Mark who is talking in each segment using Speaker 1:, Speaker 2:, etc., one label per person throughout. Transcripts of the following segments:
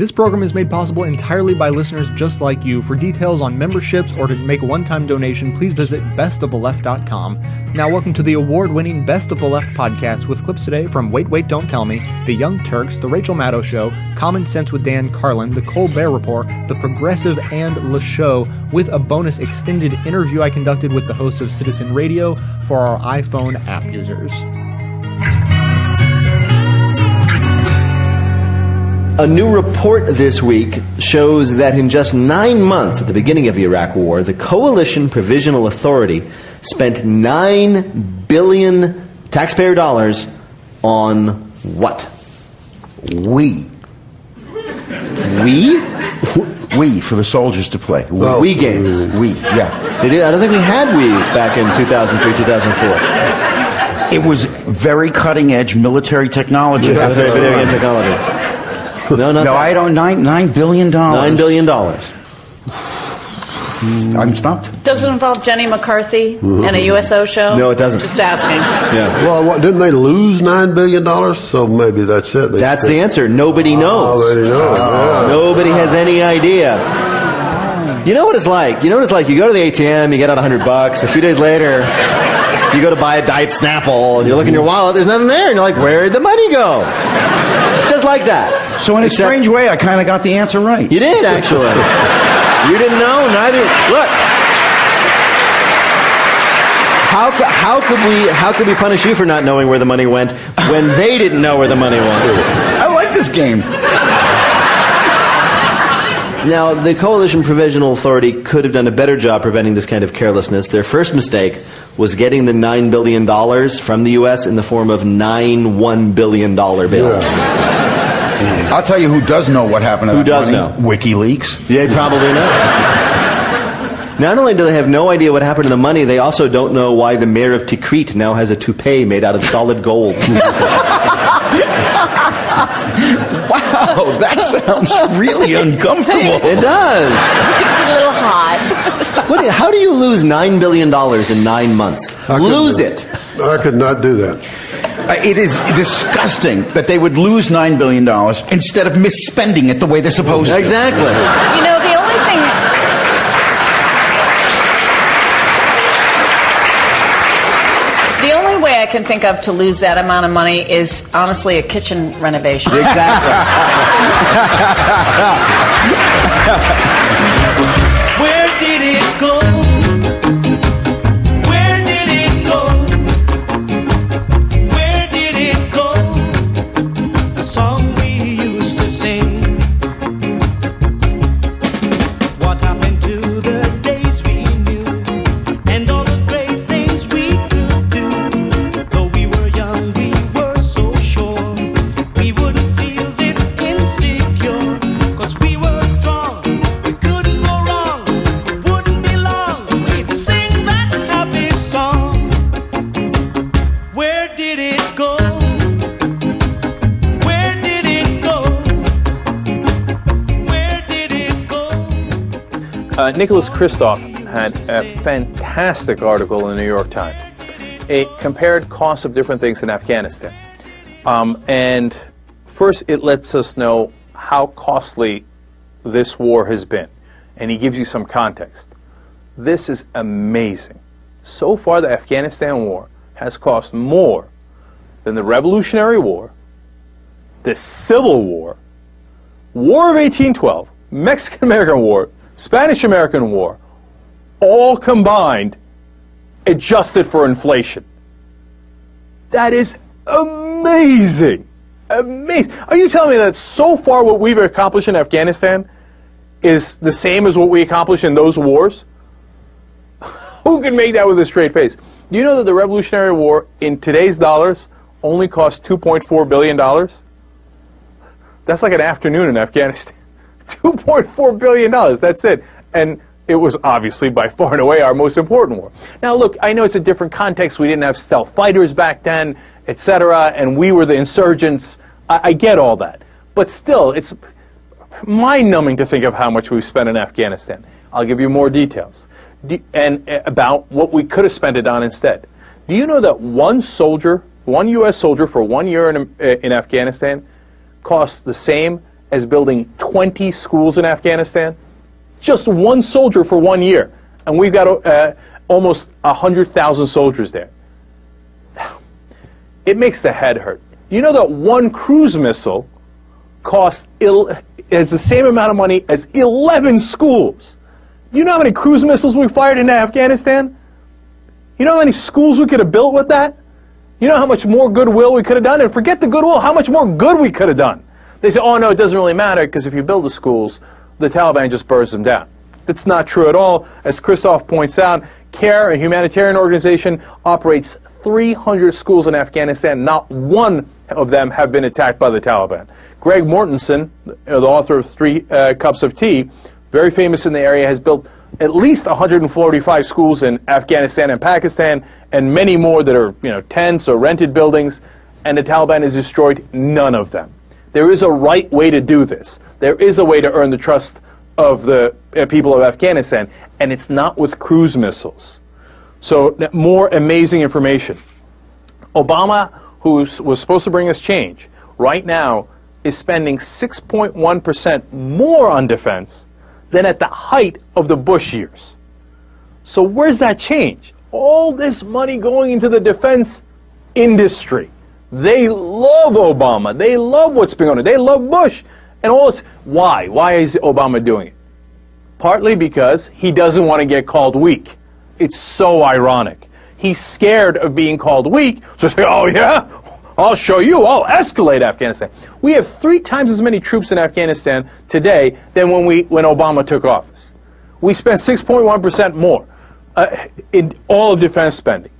Speaker 1: This program is made possible entirely by listeners just like you. For details on memberships or to make a one time donation, please visit bestoftheleft.com. Now, welcome to the award winning Best of the Left podcast with clips today from Wait, Wait, Don't Tell Me, The Young Turks, The Rachel Maddow Show, Common Sense with Dan Carlin, The Colbert Report, The Progressive, and Le Show, with a bonus extended interview I conducted with the host of Citizen Radio for our iPhone app users.
Speaker 2: A new report this week shows that in just nine months at the beginning of the Iraq War, the Coalition Provisional Authority spent nine billion taxpayer dollars on what?
Speaker 3: We.
Speaker 2: We?
Speaker 3: We, for the soldiers to play. We,
Speaker 2: Oh, Wii games.
Speaker 3: We, yeah.
Speaker 2: Did, I don't think we had Wii's back in 2003, 2004.
Speaker 3: It was very cutting edge military technology.
Speaker 2: Military video game technology. No, not
Speaker 3: No,
Speaker 2: that.
Speaker 3: I don't. Nine, nine billion dollars.
Speaker 2: Nine billion dollars.
Speaker 3: I'm stumped.
Speaker 4: Does it involve Jenny McCarthy mm-hmm. and a USO show?
Speaker 2: No, it doesn't.
Speaker 4: Just asking.
Speaker 2: Yeah.
Speaker 5: Well, what, didn't they lose nine billion dollars? So maybe that's it. They
Speaker 2: That's the answer. Nobody ah, knows.
Speaker 5: Nobody knows. Ah. yeah.
Speaker 2: Nobody has any idea. You know what it's like? You know what it's like? You go to the ATM, you get out a hundred bucks. A few days later, you go to buy a Diet Snapple, and you look in your wallet, there's nothing there, and you're like, where'd the money go? Like that.
Speaker 3: So in a strange way, I kind of got the answer right.
Speaker 2: You did, actually. you didn't know, neither. Look. How, how could we how could we punish you for not knowing where the money went when they didn't know where the money went?
Speaker 3: I like this game.
Speaker 2: Now, the Coalition Provisional Authority could have done a better job preventing this kind of carelessness. Their first mistake was getting the $9 billion from the U.S. in the form of nine $1 billion bills.
Speaker 3: I'll tell you who does know what happened to
Speaker 2: Who
Speaker 3: that
Speaker 2: does
Speaker 3: money. WikiLeaks.
Speaker 2: Yeah, probably not. Not only do they have no idea what happened to the money, they also don't know why the mayor of Tikrit now has a toupee made out of solid gold.
Speaker 3: Wow, that sounds really uncomfortable.
Speaker 2: it does.
Speaker 4: It's a little hot.
Speaker 2: What, how do you lose $9 billion in nine months?
Speaker 5: could
Speaker 2: Lose
Speaker 5: do
Speaker 2: it.
Speaker 5: I could not do that.
Speaker 3: Uh, It is disgusting that they would lose $9 billion instead of misspending it the way they're supposed to.
Speaker 2: Exactly.
Speaker 4: You know, the only thing. The only way I can think of to lose that amount of money is honestly a kitchen renovation.
Speaker 2: Exactly.
Speaker 6: Uh, Nicholas Kristof had a fantastic article in the New York Times. It compared costs of different things in Afghanistan. Um, and first, it lets us know how costly this war has been. And he gives you some context. This is amazing. So far, the Afghanistan war has cost more than the Revolutionary War, the Civil War, War of 1812, Mexican American War, Spanish American War, all combined, adjusted for inflation. That is amazing. Amazing. Are you telling me that so far what we've accomplished in Afghanistan is the same as what we accomplished in those wars? Who can make that with a straight face? Do you know that the Revolutionary War in today's dollars only cost $2.4 billion? That's like an afternoon in Afghanistan. $2.4 billion, that's it. And it was obviously by far and away our most important war. Now, look, I know it's a different context. We didn't have stealth fighters back then, etc., and we were the insurgents. I, I get all that. But still, it's mind numbing to think of how much we've spent in Afghanistan. I'll give you more details. Do- and uh, about what we could have spent it on instead. Do you know that one soldier, one U.S. soldier for one year in, uh, in Afghanistan, costs the same as building 20 schools in Afghanistan? Just one soldier for one year. And we've got uh, almost 100,000 soldiers there. It makes the head hurt. You know that one cruise missile costs il- is the same amount of money as 11 schools. You know how many cruise missiles we fired into Afghanistan? You know how many schools we could have built with that? You know how much more goodwill we could have done? And forget the goodwill, how much more good we could have done. They say, oh no, it doesn't really matter because if you build the schools, the Taliban just burns them down. That's not true at all. As Kristof points out, CARE, a humanitarian organization, operates 300 schools in Afghanistan. Not one of them have been attacked by the Taliban. Greg Mortenson, the author of Three uh, Cups of Tea, very famous in the area, has built at least 145 schools in Afghanistan and Pakistan, and many more that are you know tents or rented buildings, and the Taliban has destroyed none of them. There is a right way to do this. There is a way to earn the trust of the uh, people of Afghanistan, and it's not with cruise missiles. So, more amazing information. Obama, who was supposed to bring us change, right now is spending 6.1% more on defense than at the height of the Bush years. So, where's that change? All this money going into the defense industry. They love Obama. They love what's been going on. They love Bush. And all this. Why? Why is Obama doing it? Partly because he doesn't want to get called weak. It's so ironic. He's scared of being called weak, so say, oh yeah, I'll show you, I'll escalate Afghanistan. We have three times as many troops in Afghanistan today than when, we, when Obama took office. We spent 6.1% more uh, in all of defense spending.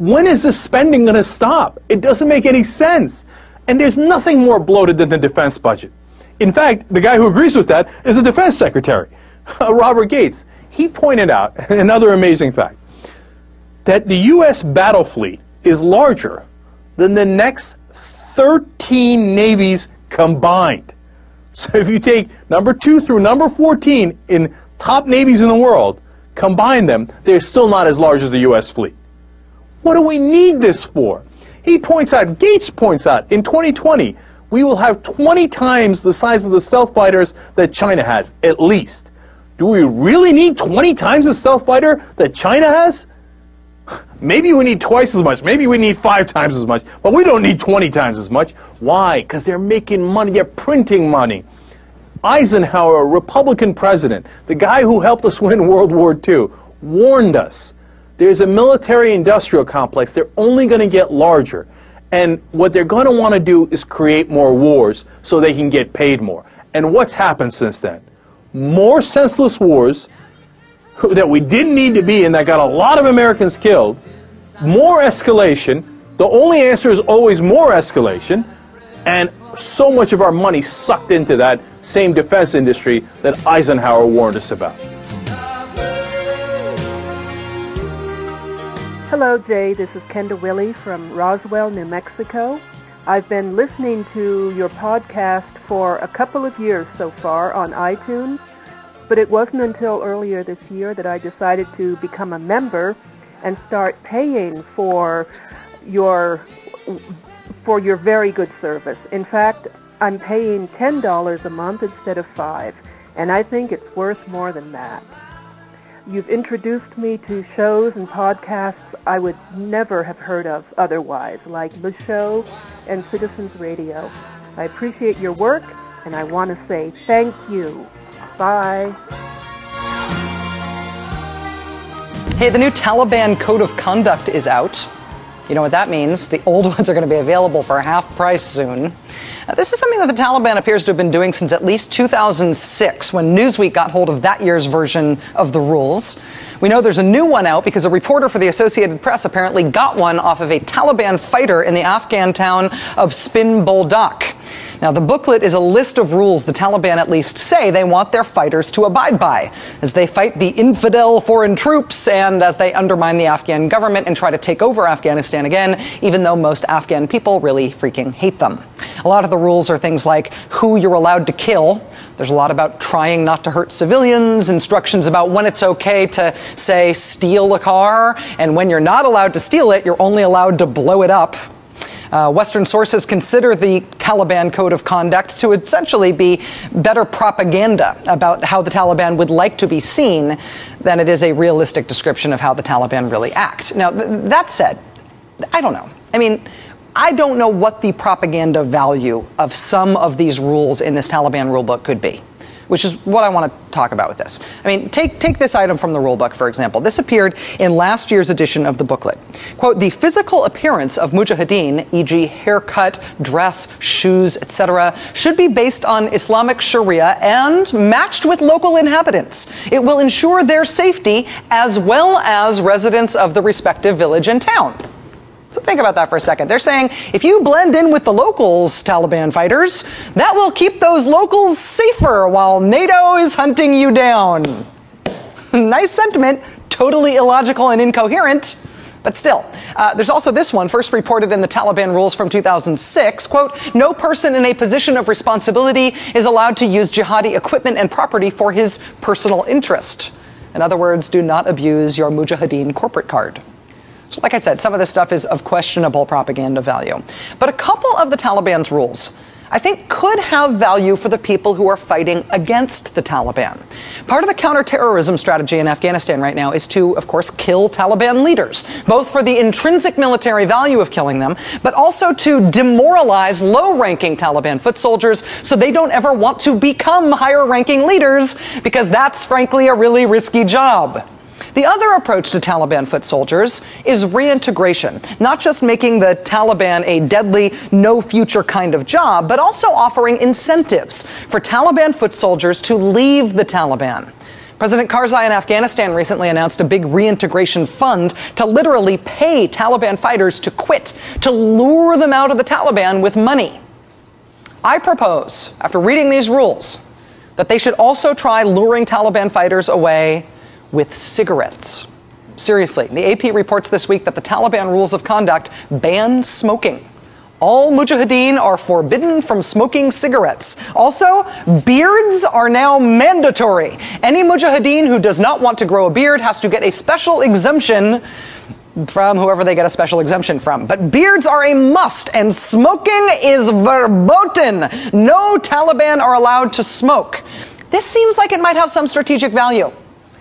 Speaker 6: When is the spending going to stop? It doesn't make any sense. And there's nothing more bloated than the defense budget. In fact, the guy who agrees with that is the defense secretary, Robert Gates. He pointed out another amazing fact that the U.S. battle fleet is larger than the next 13 navies combined. So if you take number 2 through number 14 in top navies in the world, combine them, they're still not as large as the U.S. fleet. What do we need this for? He points out, Gates points out, in 2020, we will have 20 times the size of the stealth fighters that China has, at least. Do we really need 20 times the stealth fighter that China has? Maybe we need twice as much. Maybe we need five times as much. But we don't need 20 times as much. Why? Because they're making money. They're printing money. Eisenhower, Republican president, the guy who helped us win World War II, warned us. There's a military industrial complex. They're only going to get larger. And what they're going to want to do is create more wars so they can get paid more. And what's happened since then? more senseless wars that we didn't need to be in that got a lot of Americans killed, more escalation. The only answer is always more escalation, and so much of our money sucked into that same defense industry that Eisenhower warned us about.
Speaker 7: Hello, Jay. This is Kenda Willie from Roswell, New Mexico. I've been listening to your podcast for a couple of years so far on iTunes, but it wasn't until earlier this year that I decided to become a member and start paying for your for your very good service. In fact, I'm paying $10 a month instead of 5, and I think it's worth more than that. You've introduced me to shows and podcasts I would never have heard of otherwise, like Le Show and Citizens Radio. I appreciate your work, and I want to say thank you. Bye.
Speaker 8: Hey, the new Taliban Code of Conduct is out. You know what that means? The old ones are going to be available for half price soon. Now, this is something that the Taliban appears to have been doing since at least 2006 when Newsweek got hold of that year's version of the rules. We know there's a new one out because a reporter for the Associated Press apparently got one off of a Taliban fighter in the Afghan town of Spin Boldak. Now, the booklet is a list of rules the Taliban at least say they want their fighters to abide by as they fight the infidel foreign troops and as they undermine the Afghan government and try to take over Afghanistan again, even though most Afghan people really freaking hate them. A lot of the rules are things like who you're allowed to kill. There's a lot about trying not to hurt civilians, instructions about when it's okay to, say, steal a car, and when you're not allowed to steal it, you're only allowed to blow it up. Uh, Western sources consider the Taliban code of conduct to essentially be better propaganda about how the Taliban would like to be seen than it is a realistic description of how the Taliban really act. Now, th- that said, I don't know. I mean, I don't know what the propaganda value of some of these rules in this Taliban rulebook could be which is what I want to talk about with this. I mean, take, take this item from the rulebook, for example. This appeared in last year's edition of the booklet. Quote, the physical appearance of mujahideen, e.g. haircut, dress, shoes, etc., should be based on Islamic Sharia and matched with local inhabitants. It will ensure their safety as well as residents of the respective village and town. So think about that for a second. They're saying if you blend in with the locals, Taliban fighters, that will keep those locals safer while NATO is hunting you down. nice sentiment, totally illogical and incoherent. But still, uh, there's also this one, first reported in the Taliban rules from 2006. Quote, no person in a position of responsibility is allowed to use jihadi equipment and property for his personal interest. In other words, do not abuse your Mujahideen corporate card. Like I said, some of this stuff is of questionable propaganda value. But a couple of the Taliban's rules, I think, could have value for the people who are fighting against the Taliban. Part of the counterterrorism strategy in Afghanistan right now is to, of course, kill Taliban leaders, both for the intrinsic military value of killing them, but also to demoralize low ranking Taliban foot soldiers so they don't ever want to become higher ranking leaders, because that's, frankly, a really risky job. The other approach to Taliban foot soldiers is reintegration, not just making the Taliban a deadly, no future kind of job, but also offering incentives for Taliban foot soldiers to leave the Taliban. President Karzai in Afghanistan recently announced a big reintegration fund to literally pay Taliban fighters to quit, to lure them out of the Taliban with money. I propose, after reading these rules, that they should also try luring Taliban fighters away with cigarettes. Seriously, the AP reports this week that the Taliban rules of conduct ban smoking. All mujahideen are forbidden from smoking cigarettes. Also, beards are now mandatory. Any mujahideen who does not want to grow a beard has to get a special exemption from whoever they get a special exemption from. But beards are a must, and smoking is verboten. No Taliban are allowed to smoke. This seems like it might have some strategic value.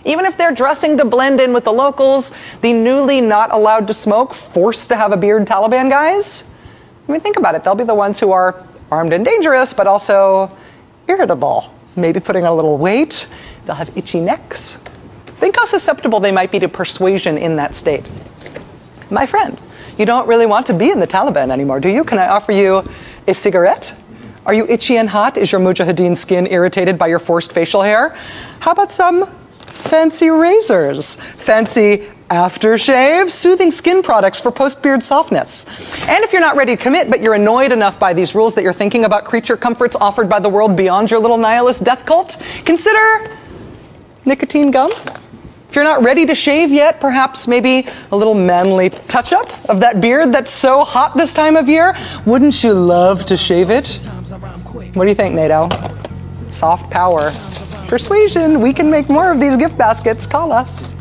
Speaker 8: Even if they're dressing to blend in with the locals, the newly not allowed to smoke, forced to have a beard Taliban guys, I mean, think about it. They'll be the ones who are armed and dangerous, but also irritable. Maybe putting on a little weight. They'll have itchy necks. Think how susceptible they might be to persuasion in that state. My friend, you don't really want to be in the Taliban anymore, do you? Can I offer you a cigarette? Are you itchy and hot? Is your mujahideen skin irritated by your forced facial hair? How about some fancy razors, fancy aftershave, soothing skin products for post beard softness. And if you're not ready to commit, but you're annoyed enough by these rules that you're thinking about creature comforts offered by the world beyond your little nihilist death cult, consider nicotine gum. If you're not ready to shave yet, perhaps maybe a little manly touch up of that beard that's so hot this time of year. Wouldn't you love to shave it? What do you think, NATO? Soft power. Persuasion. We can make more of these gift baskets. Call us.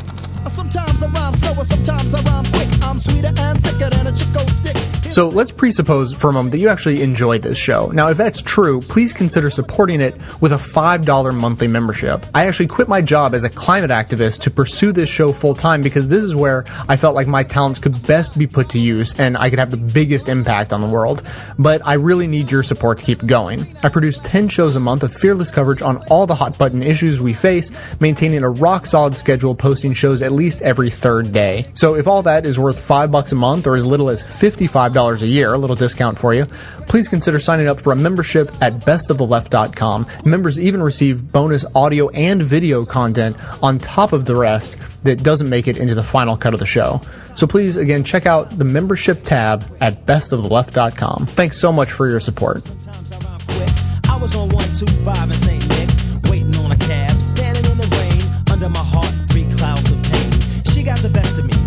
Speaker 9: Sometimes I rhyme slower, sometimes I rhyme quick. I'm sweeter and thicker than a Chico stick.
Speaker 1: So let's presuppose for a moment that you actually enjoyed this show. Now, if that's true, please consider supporting it with a $5 monthly membership. I actually quit my job as a climate activist to pursue this show full time because this is where I felt like my talents could best be put to use and I could have the biggest impact on the world. But I really need your support to keep going. I produce 10 shows a month of fearless coverage on all the hot button issues we face, maintaining a rock solid schedule, posting shows at least every third day. So if all that is worth 5 bucks a month or as little as $55 a year, a little discount for you, please consider signing up for a membership at bestoftheleft.com. Members even receive bonus audio and video content on top of the rest that doesn't make it into the final cut of the show. So please, again, check out the membership tab at bestoftheleft.com. Thanks so much for your support.
Speaker 9: Sometimes I rhyme quick. I was on 125 in St. Nick, waiting on a cab, standing in the rain, under my heart, three clouds of pain. She got the best of me.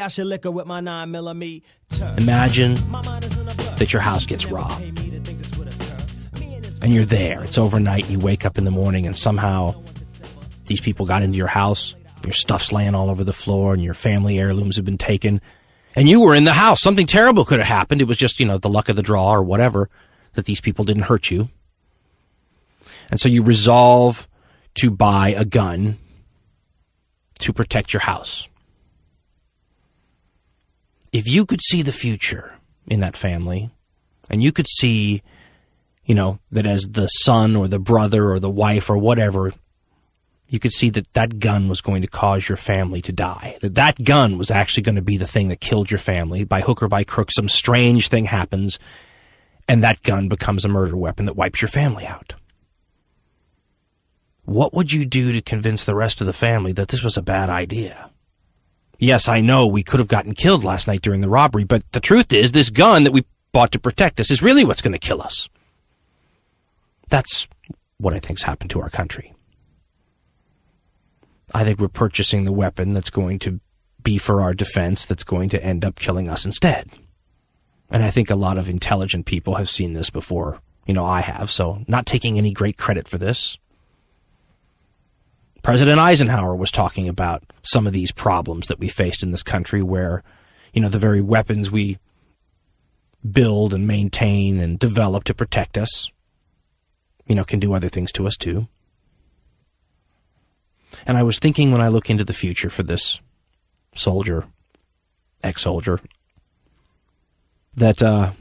Speaker 9: Maybe I should lick her with my 9 millimeter.
Speaker 10: Imagine that your house gets robbed. And you're there. It's overnight, you wake up in the morning, and somehow these people got into your house. Your stuff's laying all over the floor, and your family heirlooms have been taken. And you were in the house. Something terrible could have happened. It was just, you know, the luck of the draw or whatever that these people didn't hurt you. And so you resolve to buy a gun to protect your house. If you could see the future in that family, and you could see, you know, that as the son or the brother or the wife or whatever, you could see that that gun was going to cause your family to die. That that gun was actually going to be the thing that killed your family. By hook or by crook, some strange thing happens, and that gun becomes a murder weapon that wipes your family out. What would you do to convince the rest of the family that this was a bad idea? Yes, I know we could have gotten killed last night during the robbery, but the truth is this gun that we bought to protect us is really what's going to kill us. That's what I think's happened to our country. I think we're purchasing the weapon that's going to be for our defense that's going to end up killing us instead. And I think a lot of intelligent people have seen this before. You know, I have, so not taking any great credit for this. President Eisenhower was talking about some of these problems that we faced in this country where, you know, the very weapons we build and maintain and develop to protect us, you know, can do other things to us too. And I was thinking when I look into the future for this soldier, ex soldier, that uh,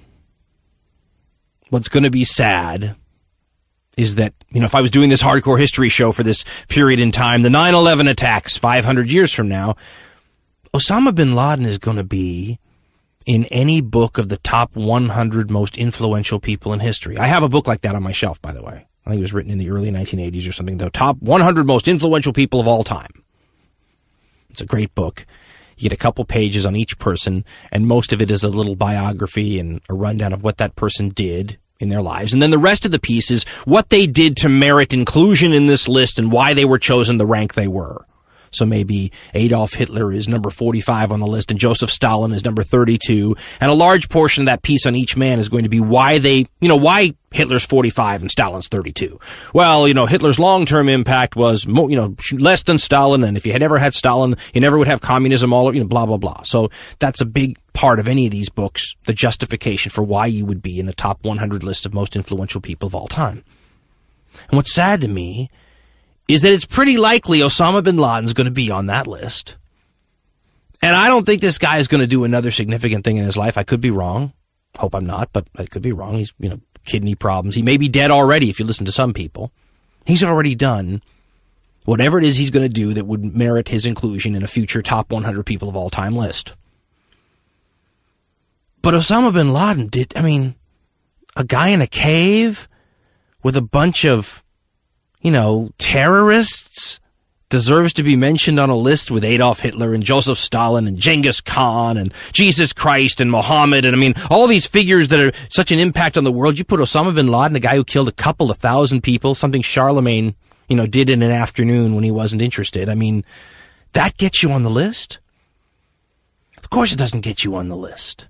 Speaker 10: what's going to be sad is that, you know, if I was doing this hardcore history show for this period in time, the 9 11 attacks 500 years from now, Osama bin Laden is going to be in any book of the top 100 most influential people in history. I have a book like that on my shelf, by the way. I think it was written in the early 1980s or something. The top 100 most influential people of all time. It's a great book. You get a couple pages on each person, and most of it is a little biography and a rundown of what that person did in their lives. And then the rest of the piece is what they did to merit inclusion in this list and why they were chosen the rank they were. So maybe Adolf Hitler is number 45 on the list and Joseph Stalin is number 32. And a large portion of that piece on each man is going to be why they, you know, why Hitler's 45 and Stalin's 32. Well, you know, Hitler's long-term impact was, you know, less than Stalin. And if you had ever had Stalin, you never would have communism all, you know, blah, blah, blah. So that's a big part of any of these books, the justification for why you would be in the top 100 list of most influential people of all time. And what's sad to me is that it's pretty likely Osama bin Laden's going to be on that list. And I don't think this guy is going to do another significant thing in his life. I could be wrong. Hope I'm not, but I could be wrong. He's, you know, kidney problems. He may be dead already if you listen to some people. He's already done whatever it is he's going to do that would merit his inclusion in a future top 100 people of all time list. But Osama bin Laden did, I mean, a guy in a cave with a bunch of you know, terrorists deserves to be mentioned on a list with Adolf Hitler and Joseph Stalin and Genghis Khan and Jesus Christ and Muhammad and I mean all these figures that are such an impact on the world. You put Osama bin Laden, a guy who killed a couple of thousand people, something Charlemagne, you know, did in an afternoon when he wasn't interested. I mean, that gets you on the list? Of course it doesn't get you on the list.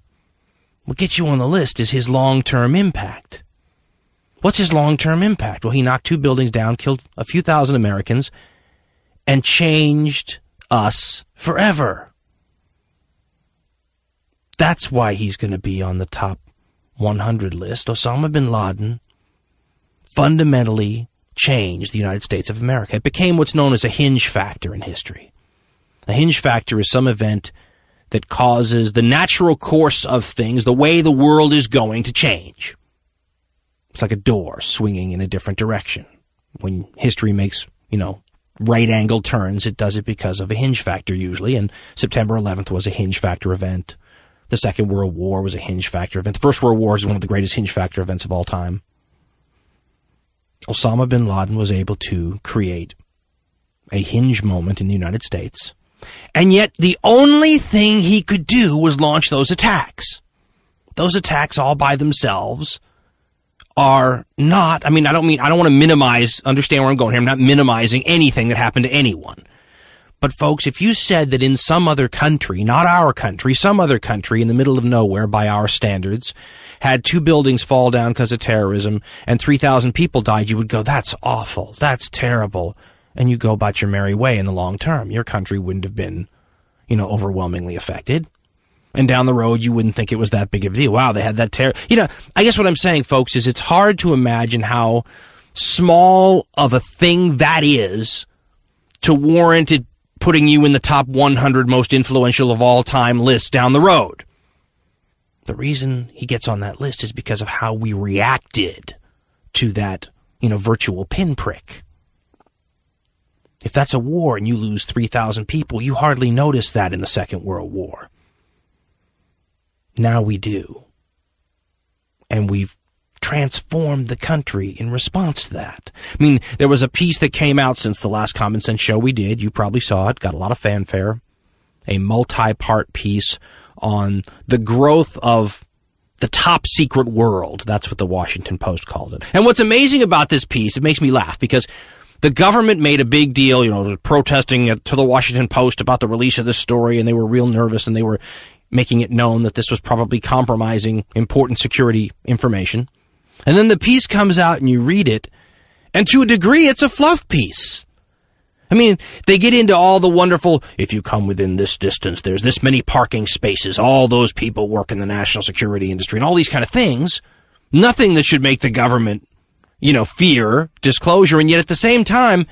Speaker 10: What gets you on the list is his long-term impact. What's his long term impact? Well, he knocked two buildings down, killed a few thousand Americans, and changed us forever. That's why he's going to be on the top 100 list. Osama bin Laden fundamentally changed the United States of America. It became what's known as a hinge factor in history. A hinge factor is some event that causes the natural course of things, the way the world is going to change. It's like a door swinging in a different direction. When history makes, you know, right angle turns, it does it because of a hinge factor usually, and September 11th was a hinge factor event. The Second World War was a hinge factor event. The First World War is one of the greatest hinge factor events of all time. Osama bin Laden was able to create a hinge moment in the United States. And yet the only thing he could do was launch those attacks. Those attacks all by themselves are not, I mean, I don't mean, I don't want to minimize, understand where I'm going here. I'm not minimizing anything that happened to anyone. But folks, if you said that in some other country, not our country, some other country in the middle of nowhere by our standards, had two buildings fall down because of terrorism and 3,000 people died, you would go, that's awful. That's terrible. And you go about your merry way in the long term. Your country wouldn't have been, you know, overwhelmingly affected. And down the road, you wouldn't think it was that big of a deal. Wow, they had that terror. You know, I guess what I'm saying, folks, is it's hard to imagine how small of a thing that is to warrant it putting you in the top 100 most influential of all time list down the road. The reason he gets on that list is because of how we reacted to that, you know, virtual pinprick. If that's a war and you lose 3,000 people, you hardly notice that in the Second World War. Now we do. And we've transformed the country in response to that. I mean, there was a piece that came out since the last Common Sense show we did. You probably saw it, got a lot of fanfare. A multi part piece on the growth of the top secret world. That's what the Washington Post called it. And what's amazing about this piece, it makes me laugh because the government made a big deal, you know, protesting to the Washington Post about the release of this story, and they were real nervous and they were making it known that this was probably compromising important security information. And then the piece comes out and you read it, and to a degree, it's a fluff piece. I mean, they get into all the wonderful, if you come within this distance, there's this many parking spaces, all those people work in the national security industry, and all these kind of things. Nothing that should make the government, you know, fear disclosure. And yet at the same time,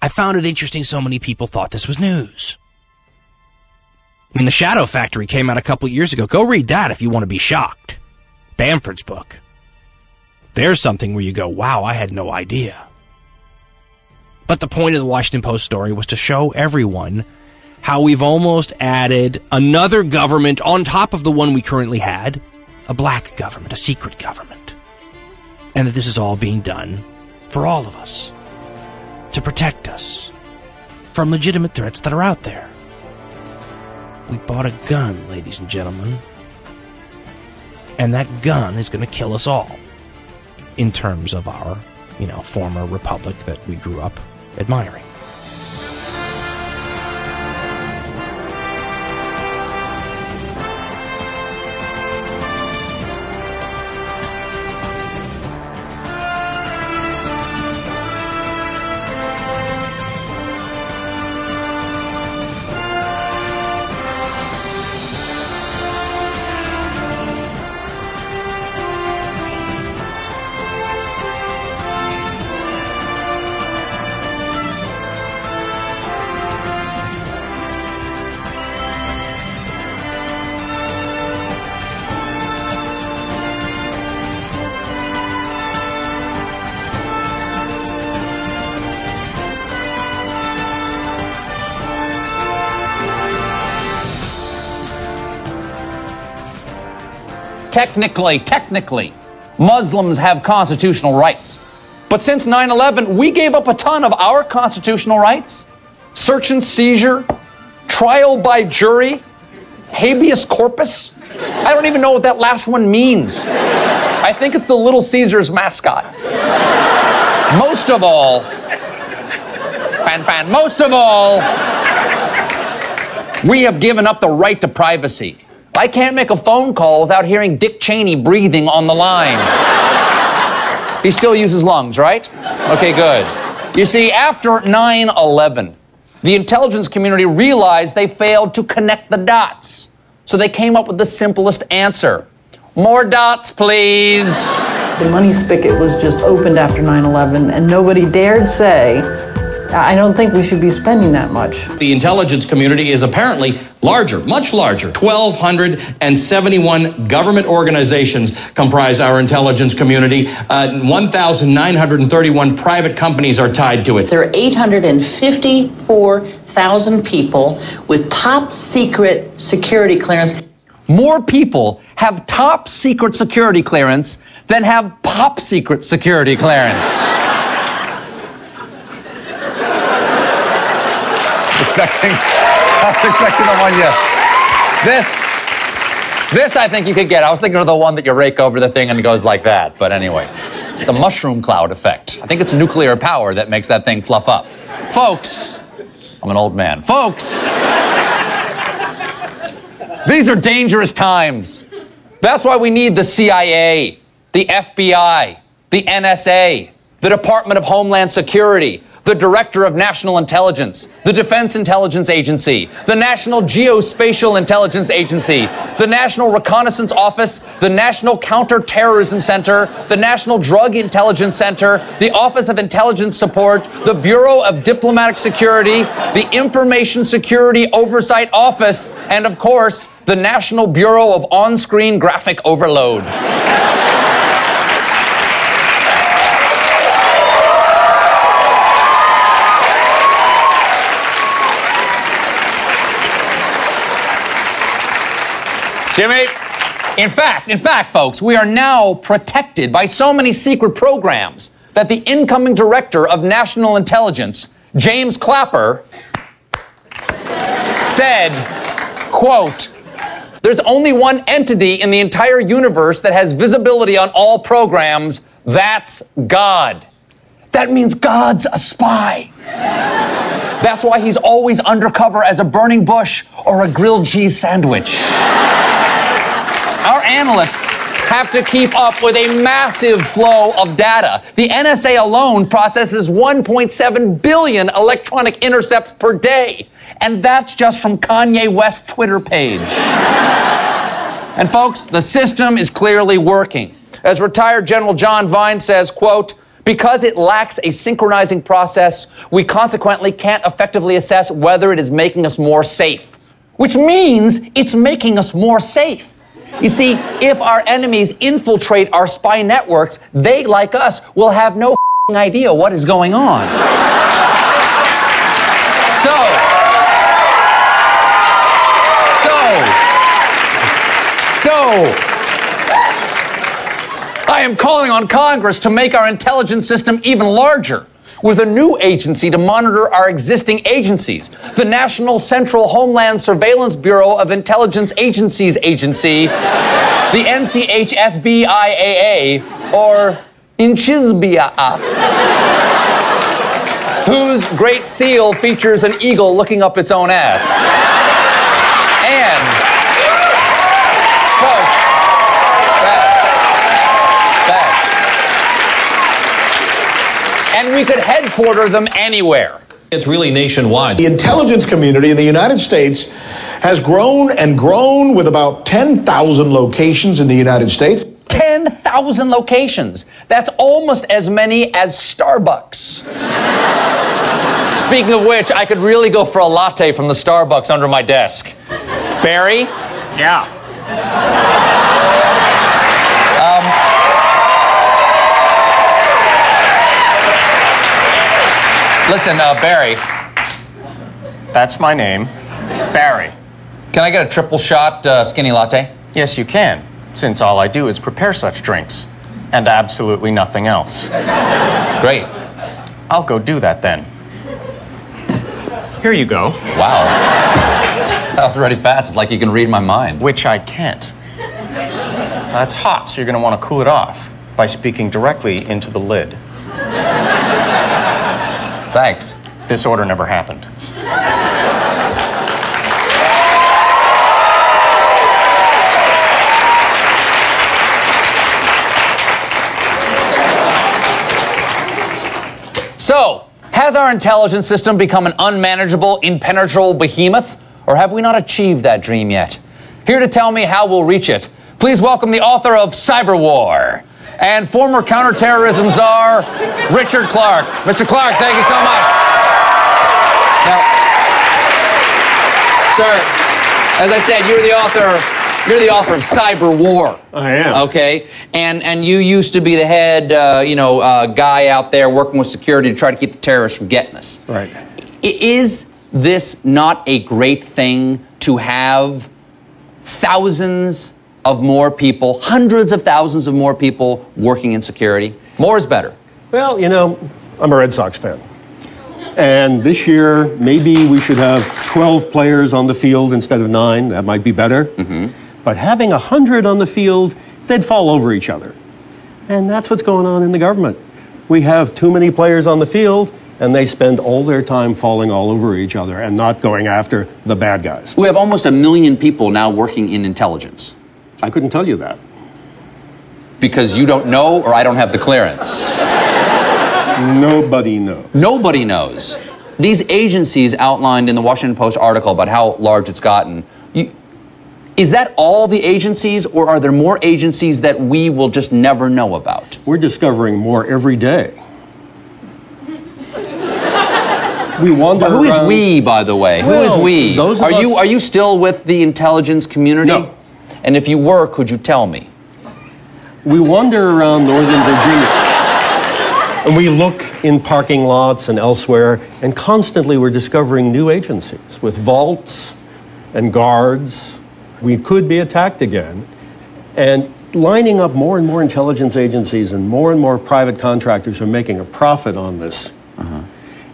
Speaker 10: I found it interesting so many people thought this was news. I mean, The Shadow Factory came out a couple years ago. Go read that if you want to be shocked. Bamford's book. There's something where you go, wow, I had no idea. But the point of the Washington Post story was to show everyone how we've almost added another government on top of the one we currently had a black government, a secret government. And that this is all being done for all of us to protect us from legitimate threats that are out there. We bought a gun, ladies and gentlemen. And that gun is going to kill us all in terms of our, you know, former republic that we grew up admiring.
Speaker 11: Technically, technically, Muslims have constitutional rights. But since 9 11, we gave up a ton of our constitutional rights search and seizure, trial by jury, habeas corpus. I don't even know what that last one means. I think it's the Little Caesars mascot. Most of all, pan pan, most of all, we have given up the right to privacy. I can't make a phone call without hearing Dick Cheney breathing on the line. he still uses lungs, right? Okay, good. You see, after 9 11, the intelligence community realized they failed to connect the dots. So they came up with the simplest answer more dots, please.
Speaker 12: The money spigot was just opened after 9 11, and nobody dared say, I don't think we should be spending that much.
Speaker 13: The intelligence community is apparently larger, much larger. 1,271 government organizations comprise our intelligence community. Uh, 1,931 private companies are tied to it.
Speaker 14: There are 854,000 people with top secret security clearance.
Speaker 11: More people have top secret security clearance than have pop secret security clearance. Expecting, I was expecting the one you. This, this I think you could get. I was thinking of the one that you rake over the thing and it goes like that. But anyway, it's the mushroom cloud effect. I think it's nuclear power that makes that thing fluff up. Folks, I'm an old man. Folks, these are dangerous times. That's why we need the CIA, the FBI, the NSA, the Department of Homeland Security, the Director of National Intelligence, the Defense Intelligence Agency, the National Geospatial Intelligence Agency, the National Reconnaissance Office, the National Counterterrorism Center, the National Drug Intelligence Center, the Office of Intelligence Support, the Bureau of Diplomatic Security, the Information Security Oversight Office, and of course, the National Bureau of On Screen Graphic Overload. Jimmy. In fact, in fact, folks, we are now protected by so many secret programs that the incoming director of national intelligence, James Clapper, said, quote, there's only one entity in the entire universe that has visibility on all programs. That's God. That means God's a spy. That's why he's always undercover as a burning bush or a grilled cheese sandwich. Our analysts have to keep up with a massive flow of data. The NSA alone processes 1.7 billion electronic intercepts per day. And that's just from Kanye West's Twitter page. and folks, the system is clearly working. As retired General John Vines says, quote, because it lacks a synchronizing process, we consequently can't effectively assess whether it is making us more safe. Which means it's making us more safe. You see, if our enemies infiltrate our spy networks, they, like us, will have no idea what is going on. So, so, so, I am calling on Congress to make our intelligence system even larger with a new agency to monitor our existing agencies the National Central Homeland Surveillance Bureau of Intelligence Agencies Agency, the NCHSBIAA, or INCHISBIA, whose great seal features an eagle looking up its own ass. And, and we could headquarter them anywhere.
Speaker 15: It's really nationwide. The intelligence community in the United States has grown and grown with about 10,000 locations in the United States.
Speaker 11: 10,000 locations. That's almost as many as Starbucks. Speaking of which, I could really go for a latte from the Starbucks under my desk. Barry?
Speaker 16: Yeah.
Speaker 11: Listen, uh, Barry.
Speaker 16: That's my name. Barry.
Speaker 11: Can I get a triple shot uh, skinny latte?
Speaker 16: Yes, you can, since all I do is prepare such drinks. And absolutely nothing else.
Speaker 11: Great.
Speaker 16: I'll go do that then. Here you go.
Speaker 11: Wow. That was fast. It's like you can read my mind.
Speaker 16: Which I can't. That's hot, so you're going to want to cool it off by speaking directly into the lid.
Speaker 11: Thanks.
Speaker 16: This order never happened.
Speaker 11: So, has our intelligence system become an unmanageable, impenetrable behemoth? Or have we not achieved that dream yet? Here to tell me how we'll reach it, please welcome the author of Cyber War and former counterterrorism czar, Richard Clarke. Mr. Clarke, thank you so much. Now, sir, as I said, you're the author. You're the author of Cyber War.
Speaker 17: I am.
Speaker 11: Okay, and and you used to be the head, uh, you know, uh, guy out there working with security to try to keep the terrorists from getting us.
Speaker 17: Right.
Speaker 11: Is this not a great thing to have thousands of more people, hundreds of thousands of more people working in security? More is better.
Speaker 17: Well, you know, I'm a Red Sox fan. And this year, maybe we should have 12 players on the field instead of nine. That might be better. Mm-hmm. But having 100 on the field, they'd fall over each other. And that's what's going on in the government. We have too many players on the field, and they spend all their time falling all over each other and not going after the bad guys.
Speaker 11: We have almost a million people now working in intelligence.
Speaker 17: I couldn't tell you that.
Speaker 11: Because you don't know or I don't have the clearance.
Speaker 17: Nobody knows.
Speaker 11: Nobody knows. These agencies outlined in the Washington Post article about how large it's gotten. You, is that all the agencies, or are there more agencies that we will just never know about?
Speaker 17: We're discovering more every day. We wonder.
Speaker 11: Who is
Speaker 17: around-
Speaker 11: we, by the way? Who is we?
Speaker 17: those
Speaker 11: are you are you still with the intelligence community?
Speaker 17: No.
Speaker 11: And if you were, could you tell me?
Speaker 17: We wander around Northern Virginia. And we look in parking lots and elsewhere, and constantly we're discovering new agencies with vaults and guards. We could be attacked again. And lining up more and more intelligence agencies and more and more private contractors who are making a profit on this uh-huh.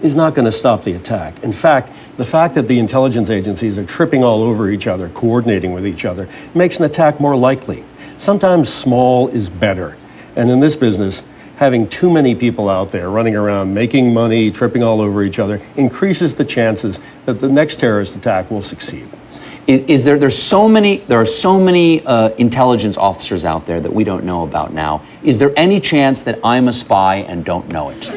Speaker 17: is not going to stop the attack. In fact, the fact that the intelligence agencies are tripping all over each other, coordinating with each other, makes an attack more likely. Sometimes small is better. And in this business, having too many people out there running around making money, tripping all over each other, increases the chances that the next terrorist attack will succeed.
Speaker 11: Is, is there there's so many there are so many uh, intelligence officers out there that we don't know about now. Is there any chance that I'm a spy and don't know it?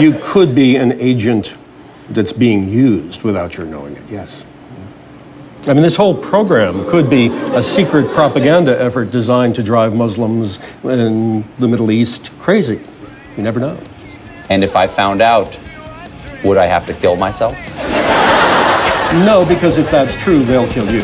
Speaker 17: You could be an agent that's being used without your knowing it, yes. I mean, this whole program could be a secret propaganda effort designed to drive Muslims in the Middle East crazy. You never know.
Speaker 11: And if I found out, would I have to kill myself?
Speaker 17: No, because if that's true, they'll kill you.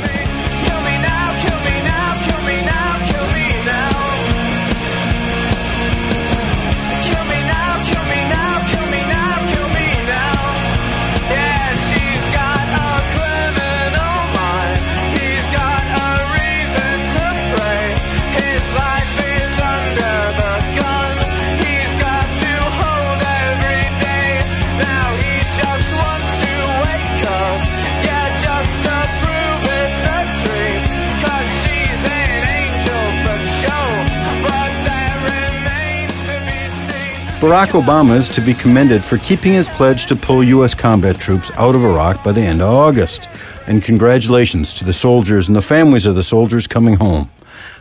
Speaker 18: Barack Obama is to be commended for keeping his pledge to pull U.S. combat troops out of Iraq by the end of August. And congratulations to the soldiers and the families of the soldiers coming home.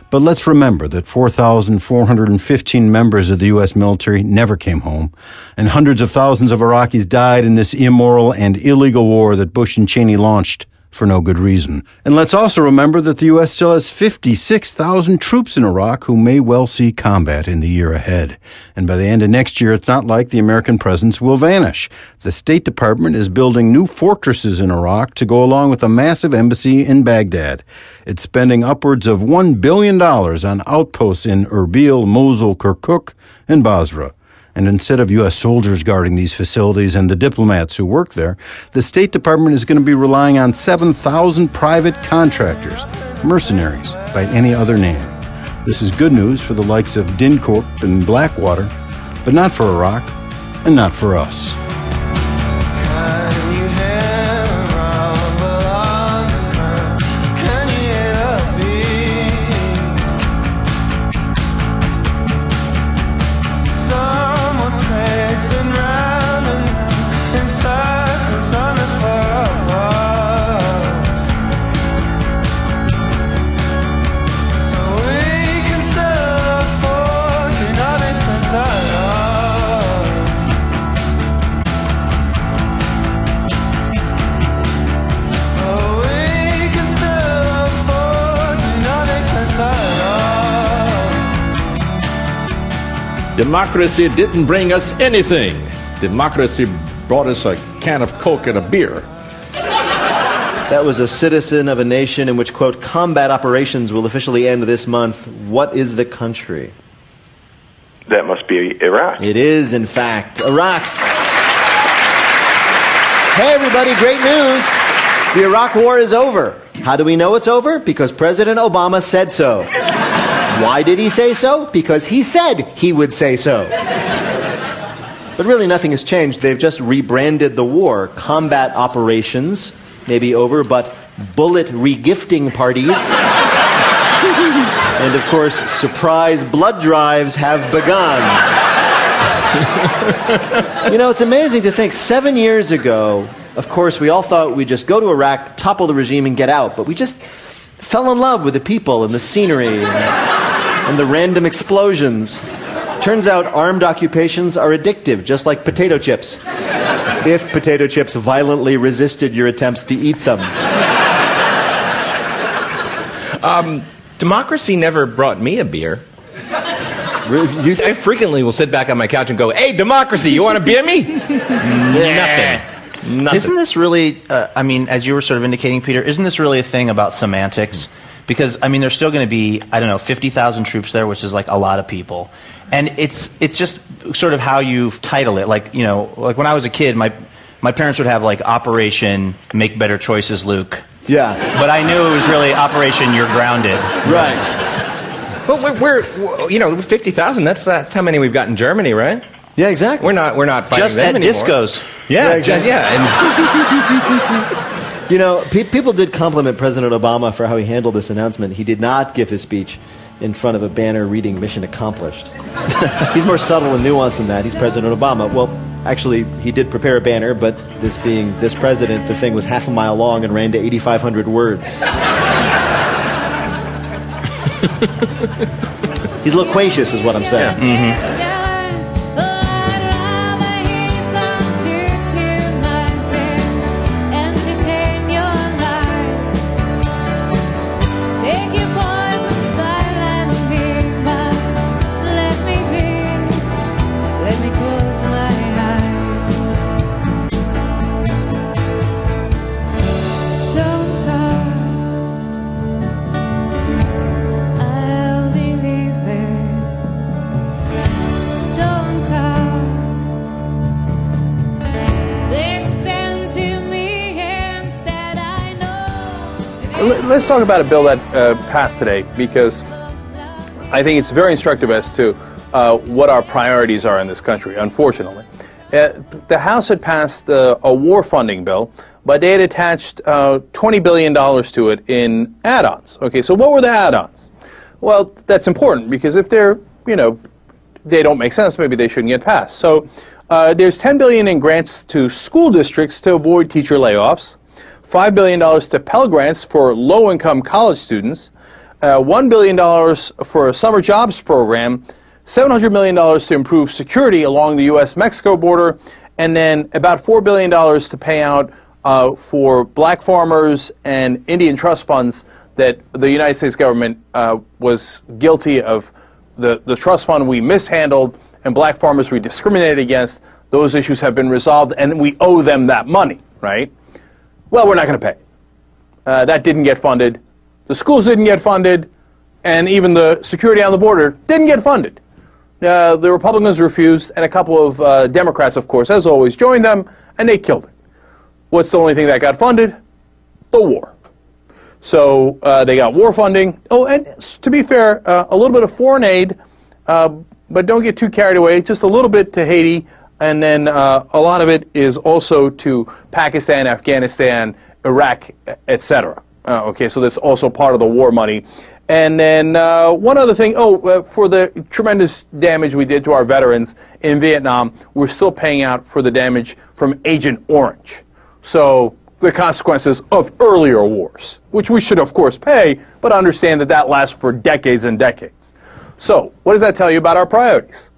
Speaker 18: But let's remember that 4,415 members of the U.S. military never came home, and hundreds of thousands of Iraqis died in this immoral and illegal war that Bush and Cheney launched for no good reason. And let's also remember that the U.S. still has 56,000 troops in Iraq who may well see combat in the year ahead. And by the end of next year, it's not like the American presence will vanish. The State Department is building new fortresses in Iraq to go along with a massive embassy in Baghdad. It's spending upwards of $1 billion on outposts in Erbil, Mosul, Kirkuk, and Basra. And instead of U.S. soldiers guarding these facilities and the diplomats who work there, the State Department is going to be relying on 7,000 private contractors, mercenaries by any other name. This is good news for the likes of DynCorp and Blackwater, but not for Iraq and not for us.
Speaker 19: Democracy didn't bring us anything. Democracy brought us a can of Coke and a beer.
Speaker 2: That was a citizen of a nation in which, quote, combat operations will officially end this month. What is the country?
Speaker 20: That must be Iraq.
Speaker 2: It is, in fact, Iraq. Hey, everybody, great news. The Iraq War is over. How do we know it's over? Because President Obama said so. Why did he say so? Because he said he would say so. But really, nothing has changed. They've just rebranded the war. Combat operations may be over, but bullet regifting parties. and of course, surprise blood drives have begun. you know, it's amazing to think seven years ago, of course, we all thought we'd just go to Iraq, topple the regime, and get out. But we just fell in love with the people and the scenery and, and the random explosions. Turns out armed occupations are addictive, just like potato chips. if potato chips violently resisted your attempts to eat them.
Speaker 21: Um, democracy never brought me a beer. I frequently will sit back on my couch and go, "Hey, democracy, you want to beer me?" Nothing. Nothing.
Speaker 22: Isn't this really, uh, I mean, as you were sort of indicating, Peter, isn't this really a thing about semantics? Because, I mean, there's still going to be, I don't know, 50,000 troops there, which is like a lot of people. And it's, it's just sort of how you title it. Like, you know, like when I was a kid, my, my parents would have like Operation Make Better Choices, Luke.
Speaker 2: Yeah.
Speaker 22: But I knew it was really Operation You're Grounded.
Speaker 2: Right.
Speaker 21: Well, we're, we're you know fifty thousand. That's that's how many we've got in Germany, right?
Speaker 2: Yeah, exactly.
Speaker 21: We're not we're not fighting
Speaker 2: Just
Speaker 21: them
Speaker 2: at
Speaker 21: anymore.
Speaker 2: discos.
Speaker 21: Yeah,
Speaker 2: Yeah,
Speaker 21: yeah,
Speaker 2: exactly.
Speaker 21: yeah. And
Speaker 2: You know, pe- people did compliment President Obama for how he handled this announcement. He did not give his speech in front of a banner reading "Mission Accomplished." He's more subtle and nuanced than that. He's President Obama. Well, actually, he did prepare a banner, but this being this president, the thing was half a mile long and ran to 8,500 words. He's loquacious, is what I'm saying.
Speaker 23: Let
Speaker 6: mm-hmm. Let's talk about a bill that uh, passed today because I think it's very instructive as to uh, what our priorities are in this country, unfortunately. Uh, the House had passed uh, a war funding bill, but they had attached uh, $20 billion to it in add ons. Okay, so what were the add ons? Well, that's important because if they're, you know, they don't make sense, maybe they shouldn't get passed. So uh, there's 10 billion in grants to school districts to avoid teacher layoffs, $5 billion to Pell Grants for low-income college students, uh, $1 billion for a summer jobs program, $700 million to improve security along the U.S.-Mexico border, and then about $4 billion to pay out uh, for black farmers and Indian trust funds that the United States government uh, was guilty of the, the trust fund we mishandled and black farmers we discriminated against. Those issues have been resolved, and we owe them that money, right? Well, we're not going to pay. Uh, that didn't get funded. The schools didn't get funded, and even the security on the border didn't get funded. Uh, the Republicans refused, and a couple of uh, Democrats, of course, as always, joined them, and they killed it. What's the only thing that got funded? The war. So uh, they got war funding. Oh, and to be fair, uh, a little bit of foreign aid, uh, but don't get too carried away. Just a little bit to Haiti, and then uh, a lot of it is also to Pakistan, Afghanistan, Iraq, etc. Uh, okay, so that's also part of the war money. And then uh, one other thing. Oh, uh, for the tremendous damage we did to our veterans in Vietnam, we're still paying out for the damage from Agent Orange. So the consequences of earlier wars, which we should of course pay, but understand that that lasts for decades and decades. So what does that tell you about our priorities?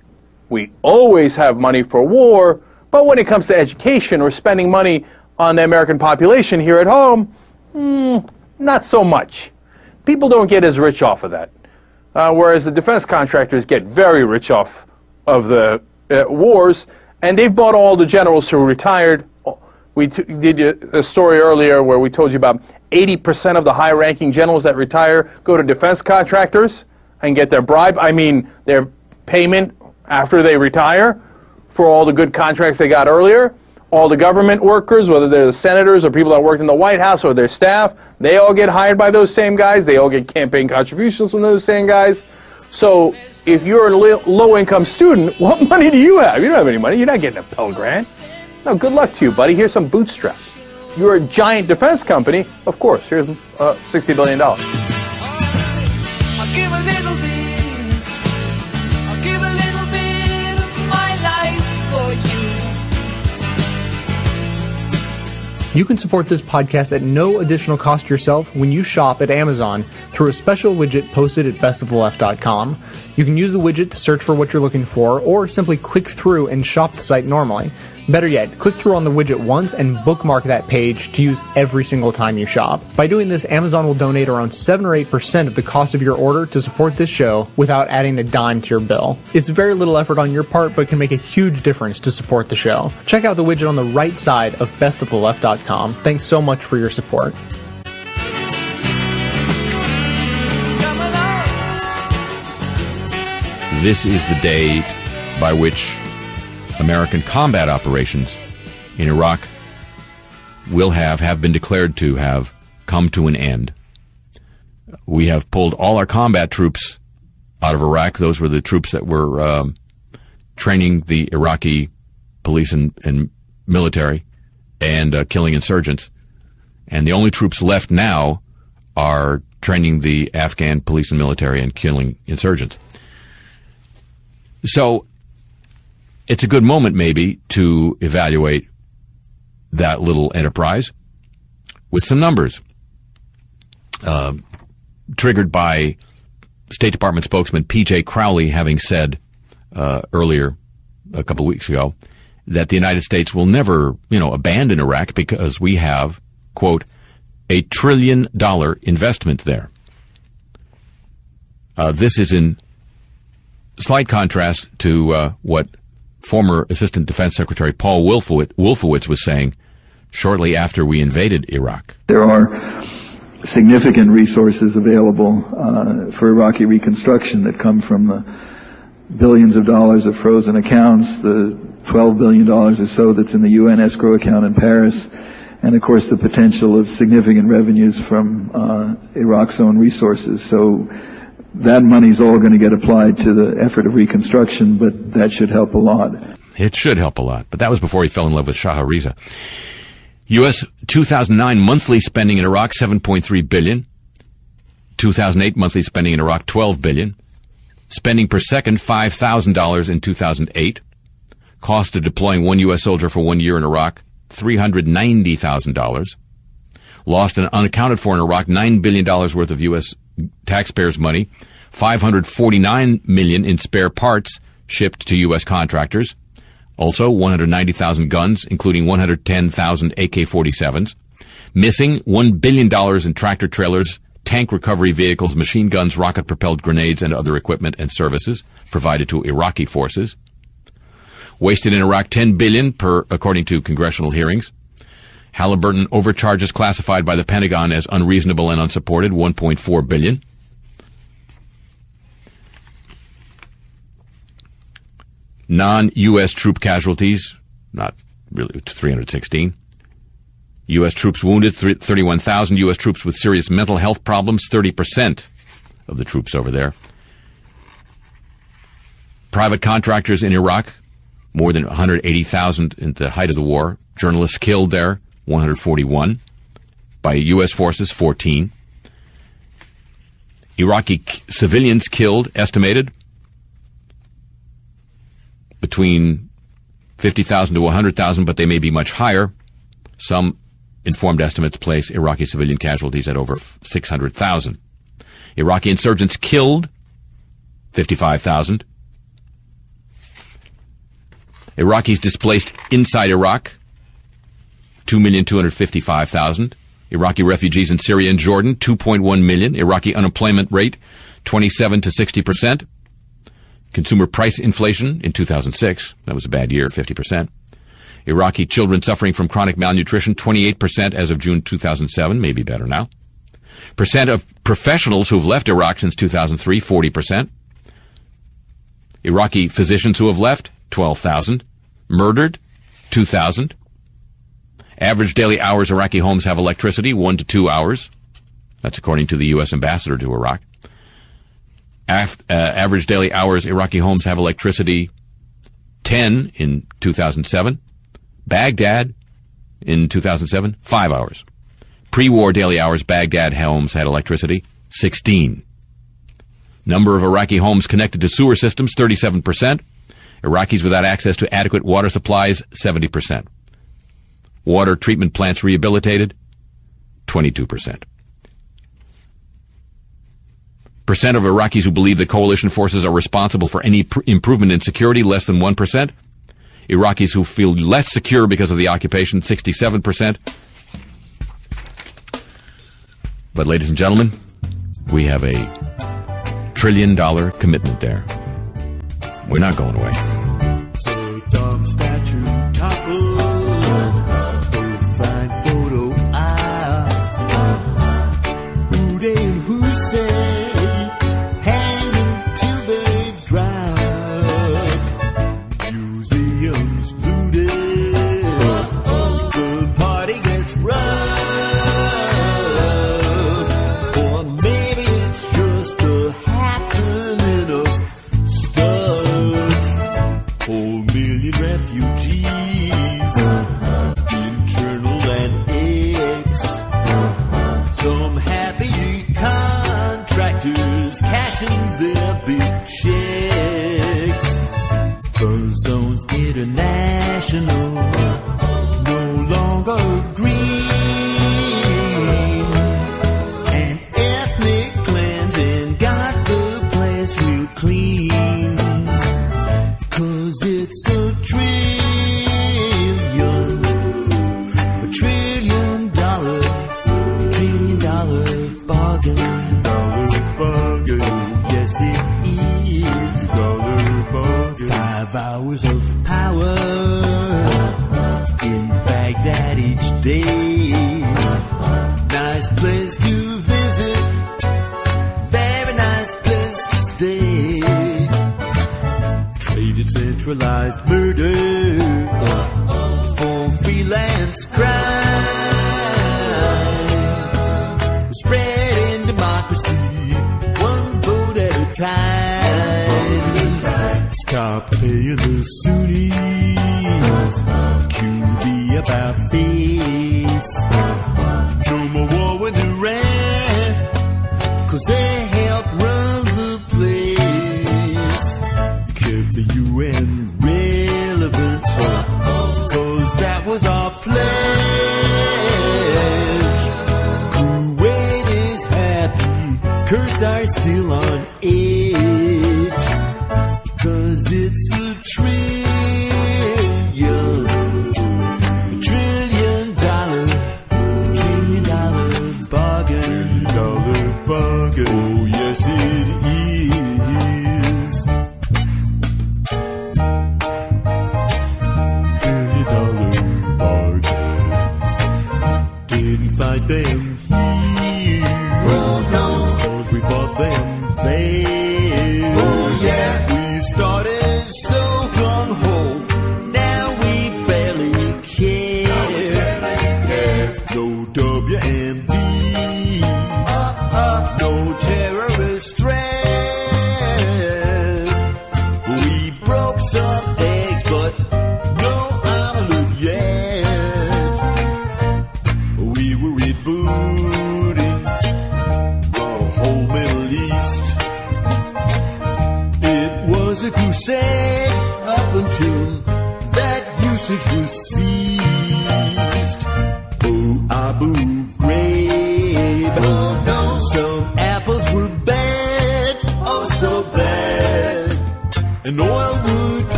Speaker 6: We always have money for war, but when it comes to education or spending money on the American population here at home, hmm, not so much. People don't get as rich off of that. Uh, whereas the defense contractors get very rich off of the uh, wars, and they've bought all the generals who retired. We t- did a story earlier where we told you about 80% of the high ranking generals that retire go to defense contractors and get their bribe, I mean, their payment after they retire for all the good contracts they got earlier. All the government workers, whether they're the senators or people that worked in the White House or their staff, they all get hired by those same guys. They all get campaign contributions from those same guys. So if you're a low-income student, what money do you have? You don't have any money. You're not getting a Pell Grant. No, good luck to you, buddy. Here's some bootstraps. You're a giant defense company. Of course, here's uh, $60 billion.
Speaker 24: You.
Speaker 1: Can support this podcast at no additional cost yourself when you shop at Amazon through a special widget posted at bestoftheleft.com. You can use the widget to search for what you're looking for, or simply click through and shop the site normally. Better yet, click through on the widget once and bookmark that page to use every single time you shop. By doing this, Amazon will donate around 7 or 8% of the cost of your order to support this show without adding a dime to your bill. It's very little effort on your part, but can make a huge difference to support the show. Check out the widget on the right side of bestoftheleft.com. Thanks so much for your support.
Speaker 25: This is the date by which American combat operations in Iraq will have, have been declared to have come to an end. We have pulled all our combat troops out of Iraq. Those were the troops that were um, training the Iraqi police and, and military and uh, killing insurgents. And the only troops left now are training the Afghan police and military and killing insurgents. So it's a good moment, maybe, to evaluate that little enterprise with some numbers. Uh, triggered by State Department spokesman P.J. Crowley having said uh, earlier, a couple weeks ago, that the United States will never, you know, abandon Iraq because we have, quote, a trillion dollar investment there. Uh, this is in slight contrast to uh, what former Assistant Defense Secretary Paul Wolfowitz, Wolfowitz was saying shortly after we invaded Iraq.
Speaker 26: There are significant resources available uh, for Iraqi reconstruction that come from the billions of dollars of frozen accounts, the $12 billion or so that's in the UN escrow account in Paris, and of course the potential of significant revenues from uh, Iraq's own resources. So that money's all going to get applied to the effort of reconstruction, but that should help a lot.
Speaker 25: It should help a lot, but that was before he fell in love with Shaha Riza. U.S. 2009 monthly spending in Iraq 7.3 billion. 2008 monthly spending in Iraq 12 billion. Spending per second $5,000 in 2008. Cost of deploying one U.S. soldier for one year in Iraq $390,000. Lost and unaccounted for in Iraq $9 billion worth of U.S. taxpayers' money. 549 million in spare parts shipped to U.S. contractors. Also, 190,000 guns, including 110,000 AK-47s. Missing $1 billion in tractor trailers, tank recovery vehicles, machine guns, rocket-propelled grenades, and other equipment and services provided to Iraqi forces. Wasted in Iraq 10 billion per, according to congressional hearings. Halliburton overcharges classified by the Pentagon as unreasonable and unsupported, 1.4 billion. Non-U.S. troop casualties, not really 316. U.S. troops wounded, 31,000. U.S. troops with serious mental health problems, 30% of the troops over there. Private contractors in Iraq, more than 180,000 in the height of the war. Journalists killed there, 141. By U.S. forces, 14. Iraqi civilians killed, estimated, between 50,000 to 100,000, but they may be much higher. Some informed estimates place Iraqi civilian casualties at over 600,000. Iraqi insurgents killed, 55,000. Iraqis displaced inside Iraq, 2,255,000. Iraqi refugees in Syria and Jordan, 2.1 million. Iraqi unemployment rate, 27 to 60 percent. Consumer price inflation in 2006, that was a bad year, 50 percent. Iraqi children suffering from chronic malnutrition, 28 percent as of June 2007, maybe better now. Percent of professionals who've left Iraq since 2003, 40 percent. Iraqi physicians who have left, 12,000. Murdered, 2,000. Average daily hours Iraqi homes have electricity, one to two hours. That's according to the U.S. ambassador to Iraq. Af- uh, average daily hours Iraqi homes have electricity, 10 in 2007. Baghdad in 2007, 5 hours. Pre-war daily hours Baghdad homes had electricity, 16. Number of Iraqi homes connected to sewer systems, 37%. Iraqis without access to adequate water supplies, 70%. Water treatment plants rehabilitated? 22%. Percent of Iraqis who believe the coalition forces are responsible for any pr- improvement in security, less than 1%. Iraqis who feel less secure because of the occupation, 67%. But, ladies and gentlemen, we have a trillion dollar commitment there. We're not going away.
Speaker 24: Saddam zone's international, no longer green. And ethnic cleansing got the place real clean. Hours of power in Baghdad each day. Nice place to visit. Very nice place to stay traded centralized murder for freelance crime. Spreading democracy one vote at a time. Paying um the Sunnis. Cue the about face. No more war with Iran. Cause they help run the place kept the UN relevant. Cause that was our pledge. Kuwait is happy, Kurds are still on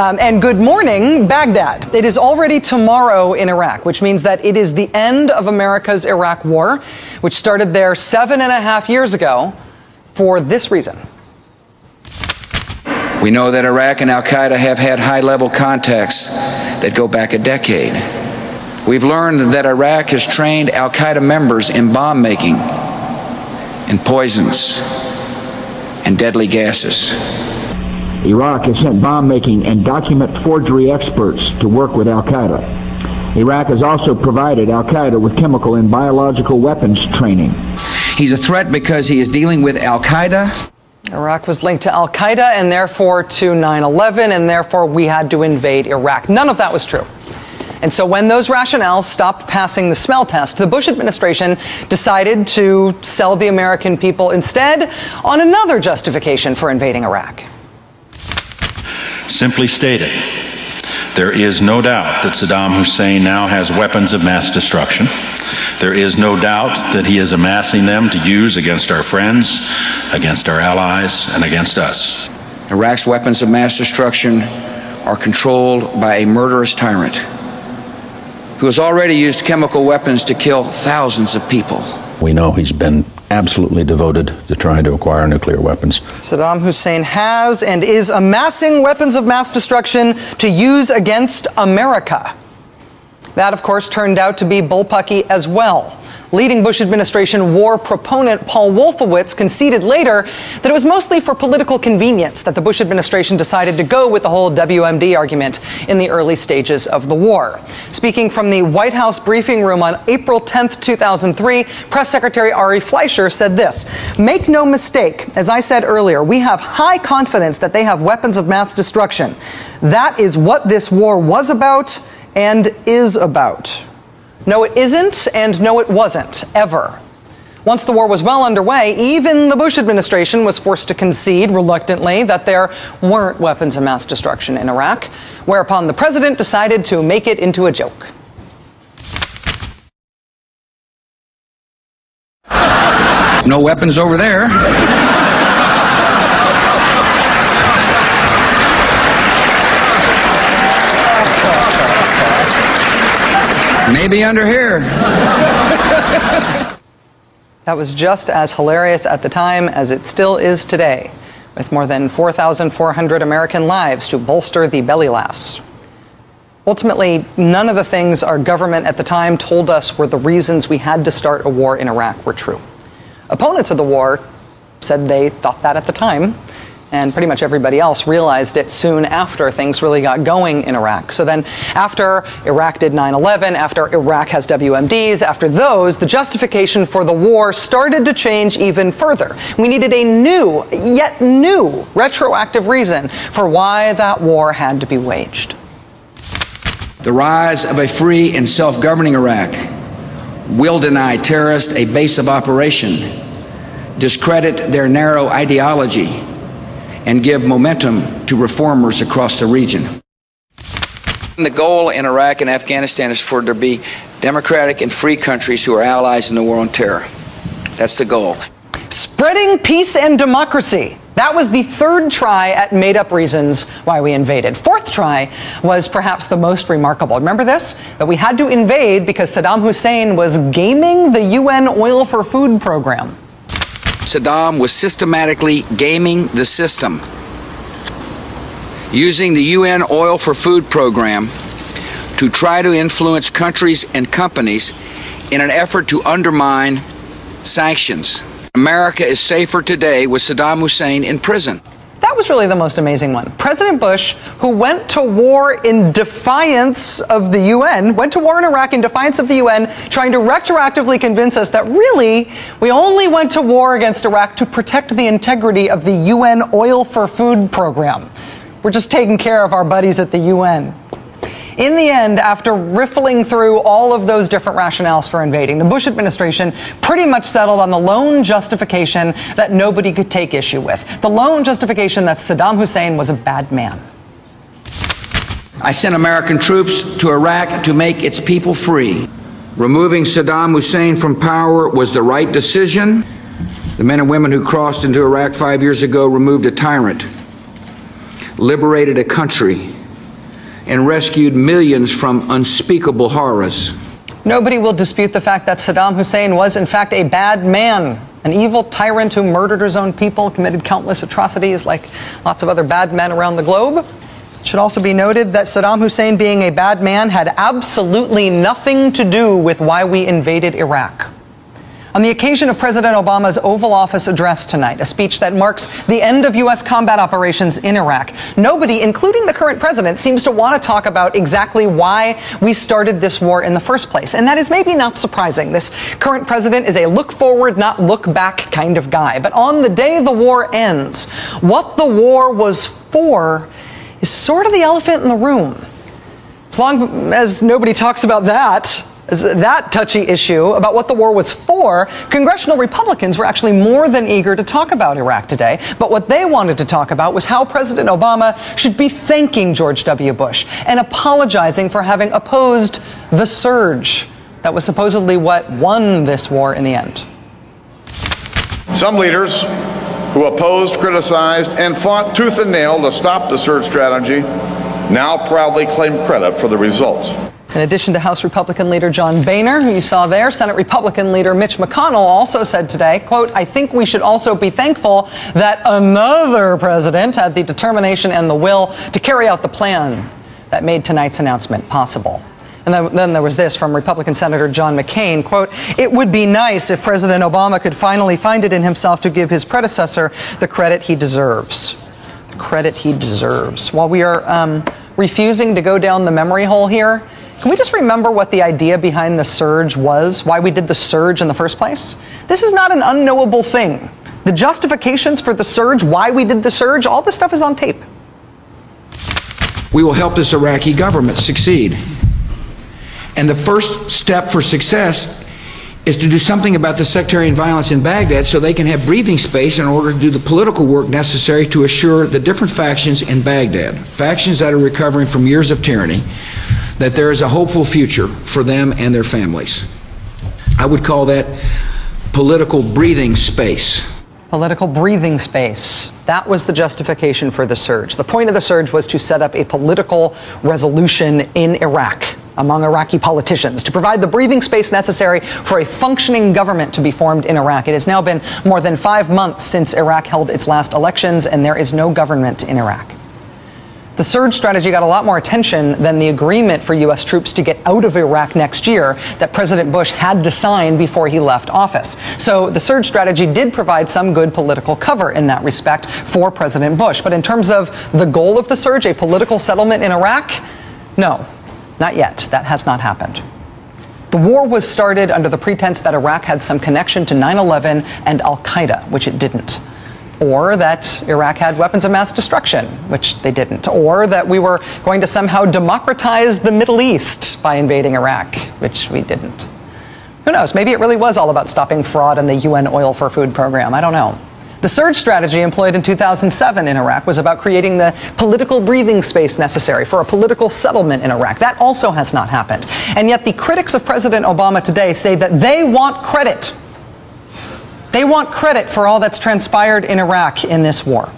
Speaker 8: um, and good morning, Baghdad. It is already tomorrow in Iraq, which means that it is the end of America's Iraq War, which started there seven and a half years ago for this reason.
Speaker 27: We know that Iraq and Al Qaeda have had high level contacts that go back a decade. We've learned that Iraq has trained Al Qaeda members in bomb making, in poisons, and deadly gases.
Speaker 28: Iraq has sent bomb making and document forgery experts to work with Al Qaeda. Iraq has also provided Al Qaeda with chemical and biological weapons training.
Speaker 27: He's a threat because he is dealing with Al Qaeda.
Speaker 8: Iraq was linked to Al Qaeda and therefore to 9 11, and therefore we had to invade Iraq. None of that was true. And so when those rationales stopped passing the smell test, the Bush administration decided to sell the American people instead on another justification for invading Iraq.
Speaker 29: Simply stated, there is no doubt that Saddam Hussein now has weapons of mass destruction. There is no doubt that he is amassing them to use against our friends, against our allies, and against us.
Speaker 27: Iraq's weapons of mass destruction are controlled by a murderous tyrant who has already used chemical weapons to kill thousands of people.
Speaker 18: We know he's been absolutely devoted to trying to acquire nuclear weapons.
Speaker 8: Saddam Hussein has and is amassing weapons of mass destruction to use against America. That, of course, turned out to be bullpucky as well. Leading Bush administration war proponent Paul Wolfowitz conceded later that it was mostly for political convenience that the Bush administration decided to go with the whole WMD argument in the early stages of the war. Speaking from the White House briefing room on April 10, 2003, Press Secretary Ari Fleischer said this Make no mistake, as I said earlier, we have high confidence that they have weapons of mass destruction. That is what this war was about and is about. No, it isn't, and no, it wasn't, ever. Once the war was well underway, even the Bush administration was forced to concede reluctantly that there weren't weapons of mass destruction in Iraq, whereupon the president decided to make it into a joke.
Speaker 27: No weapons over there. Maybe under here.
Speaker 8: That was just as hilarious at the time as it still is today, with more than 4,400 American lives to bolster the belly laughs. Ultimately, none of the things our government at the time told us were the reasons we had to start a war in Iraq were true. Opponents of the war said they thought that at the time, and pretty much everybody else realized it soon after things really got going in Iraq. So then, after Iraq did 9 11, after Iraq has WMDs, after those, the justification for the war started to change even further. We needed a new, yet new, retroactive reason for why that war had to be waged.
Speaker 27: The rise of a free and self governing Iraq will deny terrorists a base of operation, discredit their narrow ideology, and give momentum to reformers across the region. The goal in Iraq and Afghanistan is for there to be democratic and free countries who are allies in the war on terror. That's the goal.
Speaker 8: Spreading peace and democracy. That was the third try at made up reasons why we invaded. Fourth try was perhaps the most remarkable. Remember this? That we had to invade because Saddam Hussein was gaming the UN Oil for Food program.
Speaker 27: Saddam was systematically gaming the system, using the UN Oil for Food program to try to influence countries and companies in an effort to undermine sanctions. America is safer today with Saddam Hussein in prison.
Speaker 8: Was really the most amazing one. President Bush, who went to war in defiance of the UN, went to war in Iraq in defiance of the UN, trying to retroactively convince us that really we only went to war against Iraq to protect the integrity of the UN Oil for Food program. We're just taking care of our buddies at the UN. In the end, after riffling through all of those different rationales for invading, the Bush administration pretty much settled on the lone justification that nobody could take issue with. The lone justification that Saddam Hussein was a bad man.
Speaker 27: I sent American troops to Iraq to make its people free. Removing Saddam Hussein from power was the right decision. The men and women who crossed into Iraq five years ago removed a tyrant, liberated a country, and rescued millions from unspeakable horrors.
Speaker 8: Nobody will dispute the fact that Saddam Hussein was, in fact, a bad man, an evil tyrant who murdered his own people, committed countless atrocities like lots of other bad men around the globe. It should also be noted that Saddam Hussein, being a bad man, had absolutely nothing to do with why we invaded Iraq. On the occasion of President Obama's Oval Office address tonight, a speech that marks the end of U.S. combat operations in Iraq, nobody, including the current president, seems to want to talk about exactly why we started this war in the first place. And that is maybe not surprising. This current president is a look forward, not look back kind of guy. But on the day the war ends, what the war was for is sort of the elephant in the room. As long as nobody talks about that, that touchy issue about what the war was for, congressional Republicans were actually more than eager to talk about Iraq today. But what they wanted to talk about was how President Obama should be thanking George W. Bush and apologizing for having opposed the surge that was supposedly what won this war in the end.
Speaker 30: Some leaders who opposed, criticized, and fought tooth and nail to stop the surge strategy now proudly claim credit for the results.
Speaker 8: In addition to House Republican leader John Boehner, who you saw there, Senate Republican leader Mitch McConnell also said today, quote, I think we should also be thankful that another president had the determination and the will to carry out the plan that made tonight's announcement possible. And then, there was this from Republican Senator John McCain, quote, it would be nice if President Obama could finally find it in himself to give his predecessor the credit he deserves. The credit he deserves. While we are um, refusing to go down the memory hole here, can we just remember what the idea behind the surge was? Why we did the surge in the first place? This is not an unknowable thing. The justifications for the surge, why we did the surge, all this stuff is on tape.
Speaker 27: We will help this Iraqi government succeed. And the first step for success is to do something about the sectarian violence in Baghdad so they can have breathing space in order to do the political work necessary to assure the different factions in Baghdad, factions that are recovering from years of tyranny, that there is a hopeful future for them and their families. I would call that political breathing space.
Speaker 8: Political breathing space. That was the justification for the surge. The point of the surge was to set up a political resolution in Iraq among Iraqi politicians to provide the breathing space necessary for a functioning government to be formed in Iraq. It has now been more than five months since Iraq held its last elections, and there is no government in Iraq. The surge strategy got a lot more attention than the agreement for U.S. troops to get out of Iraq next year that President Bush had to sign before he left office. So the surge strategy did provide some good political cover in that respect for President Bush. But in terms of the goal of the surge, a political settlement in Iraq, no, not yet. That has not happened. The war was started under the pretense that Iraq had some connection to 9 11 and Al Qaeda, which it didn't or that Iraq had weapons of mass destruction, which they didn't, or that we were going to somehow democratize the Middle East by invading Iraq, which we didn't. Who knows? Maybe it really was all about stopping fraud in the UN oil for food program. I don't know. The surge strategy employed in 2007 in Iraq was about creating the political breathing space necessary for a political settlement in Iraq. That also has not happened. And yet the critics of President Obama today say that they want credit they want credit for all that's transpired in Iraq in this war.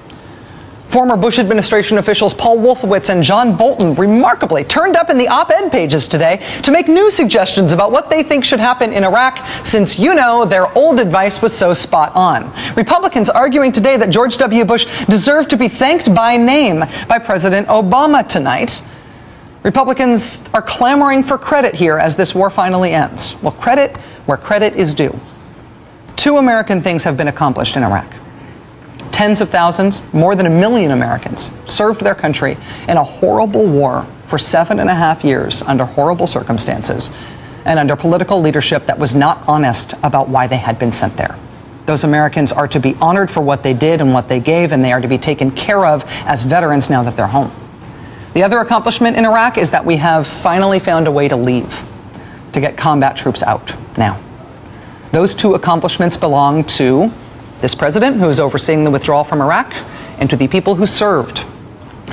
Speaker 8: Former Bush administration officials Paul Wolfowitz and John Bolton remarkably turned up in the op ed pages today to make new suggestions about what they think should happen in Iraq, since you know their old advice was so spot on. Republicans arguing today that George W. Bush deserved to be thanked by name by President Obama tonight. Republicans are clamoring for credit here as this war finally ends. Well, credit where credit is due. Two American things have been accomplished in Iraq. Tens of thousands, more than a million Americans, served their country in a horrible war for seven and a half years under horrible circumstances and under political leadership that was not honest about why they had been sent there. Those Americans are to be honored for what they did and what they gave, and they are to be taken care of as veterans now that they're home. The other accomplishment in Iraq is that we have finally found a way to leave, to get combat troops out now. Those two accomplishments belong to this president who is overseeing the withdrawal from Iraq and to the people who served,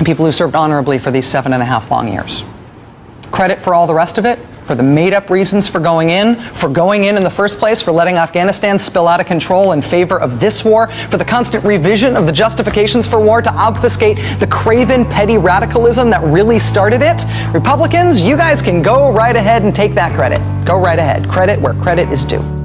Speaker 8: people who served honorably for these seven and a half long years. Credit for all the rest of it, for the made up reasons for going in, for going in in the first place, for letting Afghanistan spill out of control in favor of this war, for the constant revision of the justifications for war to obfuscate the craven petty radicalism that really started it. Republicans, you guys can go right ahead and take that credit. Go right ahead. Credit where credit is due.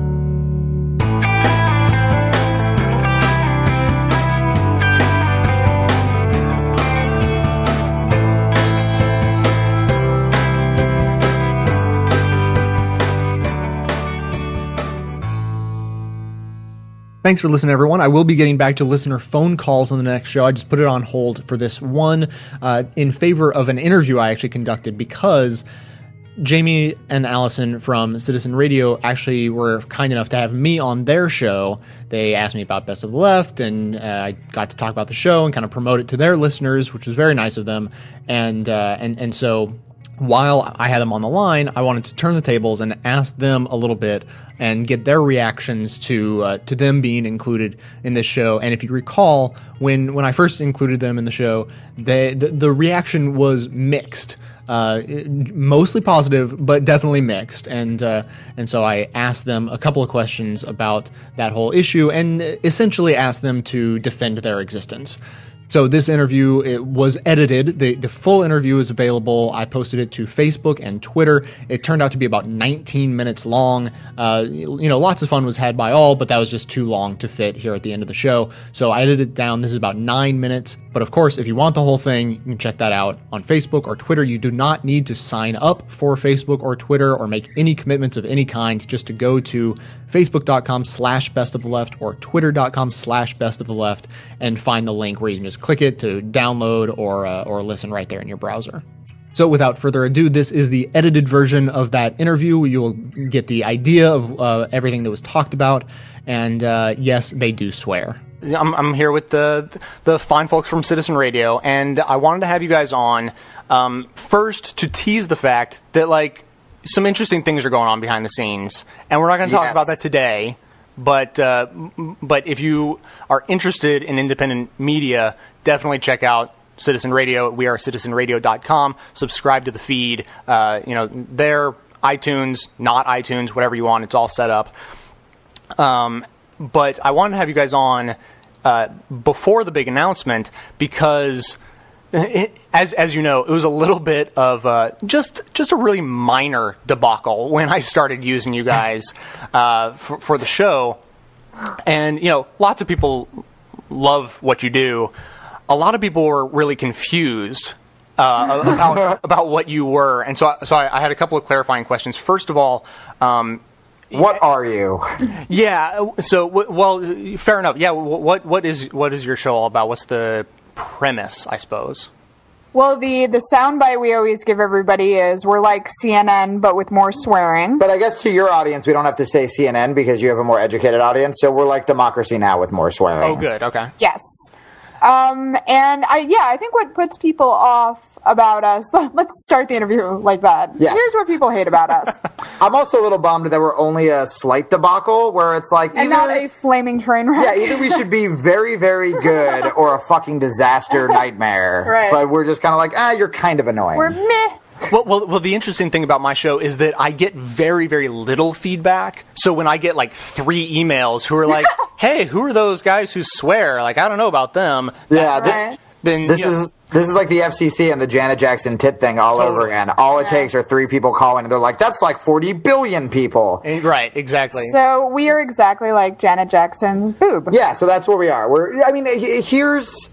Speaker 1: Thanks for listening, everyone. I will be getting back to listener phone calls on the next show. I just put it on hold for this one uh, in favor of an interview I actually conducted because Jamie and Allison from Citizen Radio actually were kind enough to have me on their show. They asked me about Best of the Left, and uh, I got to talk about the show and kind of promote it to their listeners, which was very nice of them. And uh, and and so while I had them on the line, I wanted to turn the tables and ask them a little bit and get their reactions to uh, to them being included in this show. And if you recall, when when I first included them in the show, they, the the reaction was mixed. Uh, mostly positive, but definitely mixed, and uh, and so I asked them a couple of questions about that whole issue, and essentially asked them to defend their existence. So this interview it was edited. The the full interview is available. I posted it to Facebook and Twitter. It turned out to be about 19 minutes long. Uh, you know, lots of fun was had by all, but that was just too long to fit here at the end of the show. So I edited it down. This is about nine minutes. But of course, if you want the whole thing, you can check that out on Facebook or Twitter. You do not need to sign up for Facebook or Twitter or make any commitments of any kind. Just to go to facebook.com slash best of the left or twitter.com slash best of the left and find the link where you can just click it to download or uh, or listen right there in your browser. So without further ado, this is the edited version of that interview. You will get the idea of uh, everything that was talked about, and uh, yes, they do swear.
Speaker 31: I'm, I'm here with the the fine folks from Citizen Radio, and I wanted to have you guys on um, first to tease the fact that like some interesting things are going on behind the scenes, and we're not going to talk
Speaker 32: Yes.
Speaker 31: about that today. But uh, but if you are interested in independent media, definitely check out Citizen Radio. We are citizenradio.com. Subscribe to the feed. Uh, you know, there, iTunes, not iTunes, whatever you want. It's all set up. Um, but I wanted to have you guys on uh, before the big announcement because, as as you know, it was a little bit of uh, just just a really minor debacle when I started using you guys uh, for, for the show, and you know, lots of people love what you do. A lot of people were really confused uh, about, about what you were, and so I, so I, I had a couple of clarifying questions. First of all, um,
Speaker 32: what are you?
Speaker 31: Yeah. So, well, fair enough. Yeah. What what is what is your show all about? What's the premise? I suppose.
Speaker 33: Well, the the soundbite we always give everybody is we're like CNN but with more swearing.
Speaker 32: But I guess to your audience, we don't have to say CNN because you have a more educated audience. So we're like democracy now with more swearing.
Speaker 31: Oh, good. Okay.
Speaker 33: Yes. Um, and I yeah, I think what puts people off about us. Let's start the interview like that.
Speaker 32: Yes.
Speaker 33: Here's what people hate about us,
Speaker 32: I'm also a little bummed that we're only a slight debacle where it's like
Speaker 33: and not a flaming train wreck.
Speaker 32: yeah, either we should be very, very good or a fucking disaster nightmare.
Speaker 31: Right.
Speaker 32: But we're just kind of like, ah, you're kind of annoying.
Speaker 33: We're meh.
Speaker 31: Well, well, well, the interesting thing about my show is that I get very, very little feedback. So when I get like three emails who are like, "Hey, who are those guys who swear?" Like, I don't know about them.
Speaker 32: Yeah, thi-
Speaker 31: Then- then
Speaker 32: this
Speaker 31: you know-
Speaker 32: is this is like the FCC and the Janet Jackson tit thing all over again. All it takes are three people calling, and they're like, "That's like forty billion people."
Speaker 31: Eh, right, exactly.
Speaker 33: So we are exactly like Janet Jackson's boob.
Speaker 32: Yeah, so that's where we are. We're. I mean, here's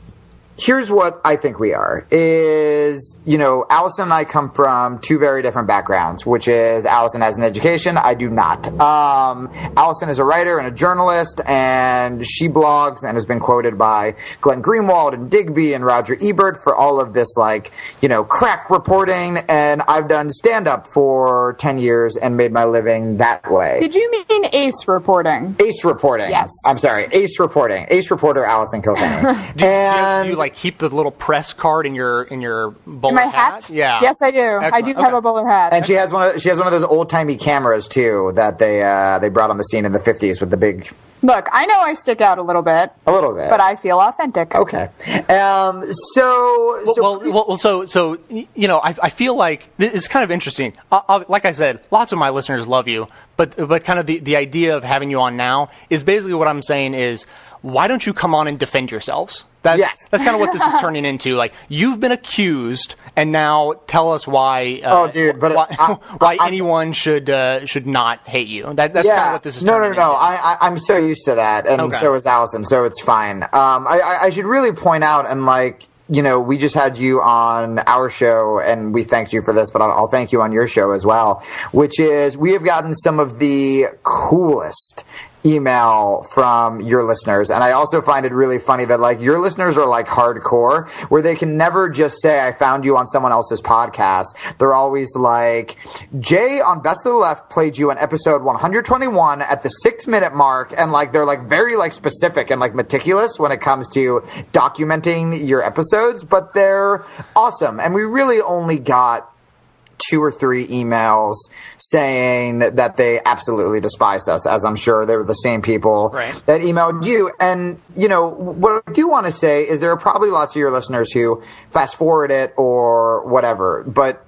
Speaker 32: here's what I think we are. Is you know, Allison and I come from two very different backgrounds. Which is Allison has an education. I do not. Um, Allison is a writer and a journalist, and she blogs and has been quoted by Glenn Greenwald and Digby and Roger Ebert for all of this like you know crack reporting. And I've done stand up for ten years and made my living that way.
Speaker 33: Did you mean ace reporting?
Speaker 32: Ace reporting.
Speaker 33: Yes.
Speaker 32: I'm sorry. Ace reporting. Ace reporter Allison Kilkenny.
Speaker 31: do, you, do you like keep the little press card in your in your bowler
Speaker 33: In my hat?
Speaker 31: Yeah.
Speaker 33: Yes, I do. I do
Speaker 31: Excellent.
Speaker 33: have a bowler hat.
Speaker 32: and she has one. Of, she has one of those old timey cameras too that they uh, they brought on the scene in the 50s with the big.
Speaker 33: Look, I know I stick out a little bit,
Speaker 32: A little bit.
Speaker 33: but I feel authentic.
Speaker 32: Okay. Um. So.
Speaker 31: Well, well, well, well, so so you know, I, I feel like this is kind of interesting. I, I, like I said, lots of my listeners love you, but but kind of the the idea of having you on now is basically what I'm saying is, why don't you come on and defend yourselves? That's,
Speaker 32: Yes.
Speaker 31: that's kind of what this is turning into. Like you've been accused, and now tell us why. Uh,
Speaker 32: Oh, dude, but
Speaker 31: why,
Speaker 32: I-
Speaker 31: why anyone should uh, should not hate you? That, that's
Speaker 32: yeah.
Speaker 31: kind of what this is.
Speaker 32: no, no, no.
Speaker 31: into.
Speaker 32: I, I, I'm so used to that, and
Speaker 31: Okay.
Speaker 32: so is Allison. So it's fine. Um. I, I, I should really point out and like. You know, we just had you on our show, and we thanked you for this, but I'll, I'll thank you on your show as well. Which is, we have gotten some of the coolest email from your listeners. And I also find it really funny that like your listeners are like hardcore where they can never just say, I found you on someone else's podcast. They're always like, Jay on Best of the Left played you on episode 121 at the six minute mark. And like, they're like very like specific and like meticulous when it comes to documenting your episodes, but they're awesome. And we really only got two or three emails saying that they absolutely despised us, as I'm sure they were the same people
Speaker 31: Right.
Speaker 32: that emailed you. And, you know, what I do want to say is there are probably lots of your listeners who fast forward it or whatever, but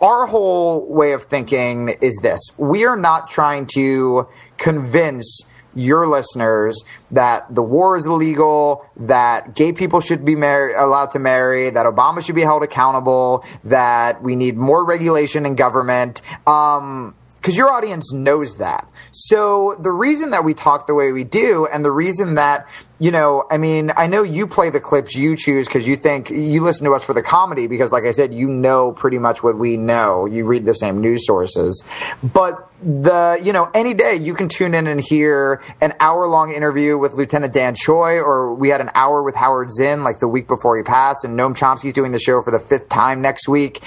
Speaker 32: our whole way of thinking is this we are not trying to convince your listeners that the war is illegal, that gay people should be mar- allowed to marry, that Obama should be held accountable, that we need more regulation in government. Um, because your audience knows that. So the reason that we talk the way we do, and the reason that you know, I mean, I know you play the clips you choose because you think you listen to us for the comedy because, like I said, you know pretty much what we know. You read the same news sources, but the you know any day you can tune in and hear an hour long interview with Lieutenant Dan Choi, or we had an hour with Howard Zinn like the week before he passed, and Noam Chomsky's doing the show for the fifth time next week.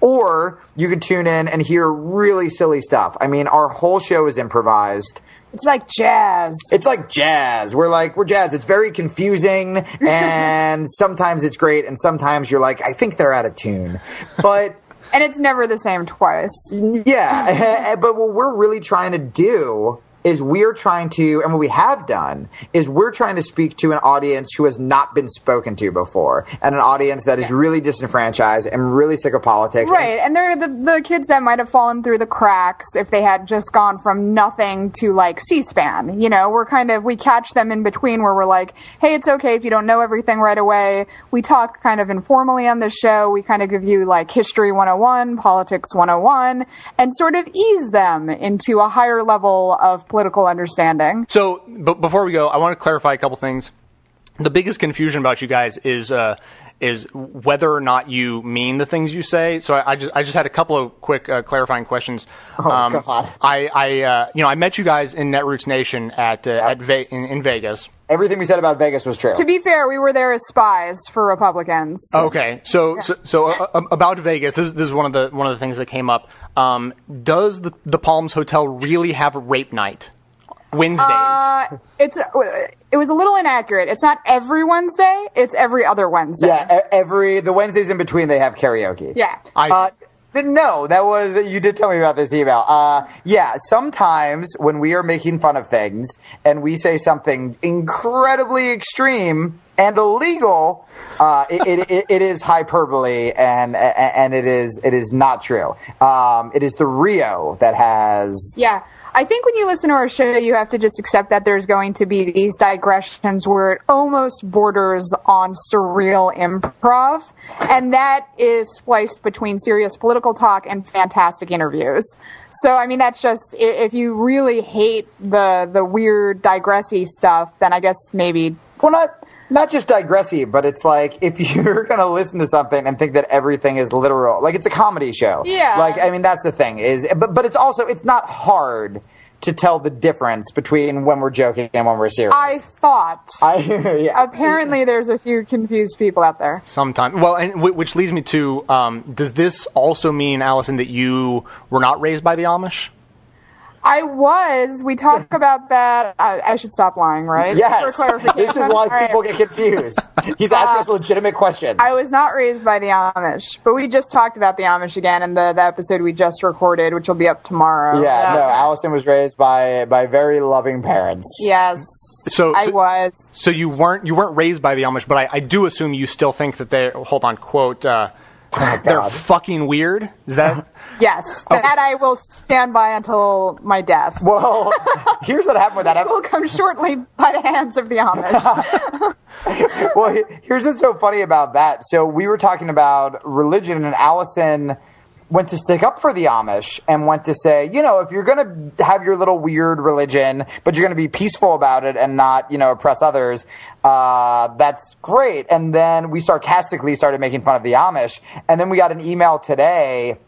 Speaker 32: Or you could tune in and hear really silly stuff. I mean, our whole show is improvised.
Speaker 33: It's like jazz.
Speaker 32: It's like jazz. We're like, we're jazz. It's very confusing and sometimes it's great and sometimes you're like, I think they're out of tune. But
Speaker 33: And it's never the same twice.
Speaker 32: yeah, but what we're really trying to do is we're trying to, and what we have done is we're trying to speak to an audience who has not been spoken to before, and an audience that is really disenfranchised and really sick of politics.
Speaker 33: Right, and they're the, the kids that might have fallen through the cracks if they had just gone from nothing to like C-SPAN. You know, we're kind of we catch them in between where we're like, hey, it's okay if you don't know everything right away. We talk kind of informally on this show. We kind of give you like history 101, politics 101, and sort of ease them into a higher level of political understanding.
Speaker 31: So, but before we go, I want to clarify a couple things. The biggest confusion about you guys is uh, is whether or not you mean the things you say. So I, I just I just had a couple of quick uh, clarifying questions.
Speaker 32: Oh,
Speaker 31: Um,
Speaker 32: God.
Speaker 31: I I uh, you know I met you guys in Netroots Nation at uh, at Ve- in, in Vegas.
Speaker 32: Everything we said about Vegas was true.
Speaker 33: To be fair, we were there as spies for Republicans.
Speaker 31: Okay, so so, so uh, uh, about Vegas, this, this is one of the one of the things that came up. Um, does the the Palms Hotel really have a rape night Wednesdays?
Speaker 33: Uh, it's it was a little inaccurate. It's not every Wednesday. It's every other Wednesday.
Speaker 32: Yeah, e- every the Wednesdays in between they have karaoke.
Speaker 33: Yeah.
Speaker 32: Uh, th- no, that was you did tell me about this email. Uh, yeah, sometimes when we are making fun of things and we say something incredibly extreme and illegal, uh, it, it, it, is hyperbole and and it is it is not true. Um, it is the Rio that has
Speaker 33: Yeah. I think when you listen to our show, you have to just accept that there's going to be these digressions where it almost borders on surreal improv. And that is spliced between serious political talk and fantastic interviews. So, I mean, that's just, if you really hate the, the weird digressy stuff, then I guess maybe.
Speaker 32: Well, not not just digressy, but it's like if you're gonna listen to something and think that everything is literal, like it's a comedy show.
Speaker 33: Yeah.
Speaker 32: Like I mean, that's the thing is, but but it's also it's not hard to tell the difference between when we're joking and when we're serious.
Speaker 33: I thought.
Speaker 32: I, yeah.
Speaker 33: Apparently, there's a few confused people out there.
Speaker 31: Sometimes. Well, and w- which leads me to: um, Does this also mean, Allison, that you were not raised by the Amish?
Speaker 33: I was. We talk about that. I, I should stop lying, right?
Speaker 32: Yes. This is why
Speaker 33: All right.
Speaker 32: people get confused. He's asking us legitimate questions.
Speaker 33: I was not raised by the Amish, but we just talked about the Amish again in the, the episode we just recorded, which will be up tomorrow.
Speaker 32: yeah, no. Allison was raised by by very loving parents.
Speaker 33: Yes.
Speaker 31: So
Speaker 33: I
Speaker 31: so-
Speaker 33: was.
Speaker 31: So you weren't you weren't raised by the Amish, but I, I do assume you still think that they hold on quote uh, they're fucking weird. Is that
Speaker 33: Yes. Oh. That I will stand by until my death.
Speaker 32: Well, here's what happened with that.
Speaker 33: Which will come shortly by the hands of the Amish.
Speaker 32: well, here's what's so funny about that. So we were talking about religion, and Allison went to stick up for the Amish and went to say, you know, if you're going to have your little weird religion, but you're going to be peaceful about it and not, you know, oppress others, uh, that's great. And then we sarcastically started making fun of the Amish, and then we got an email today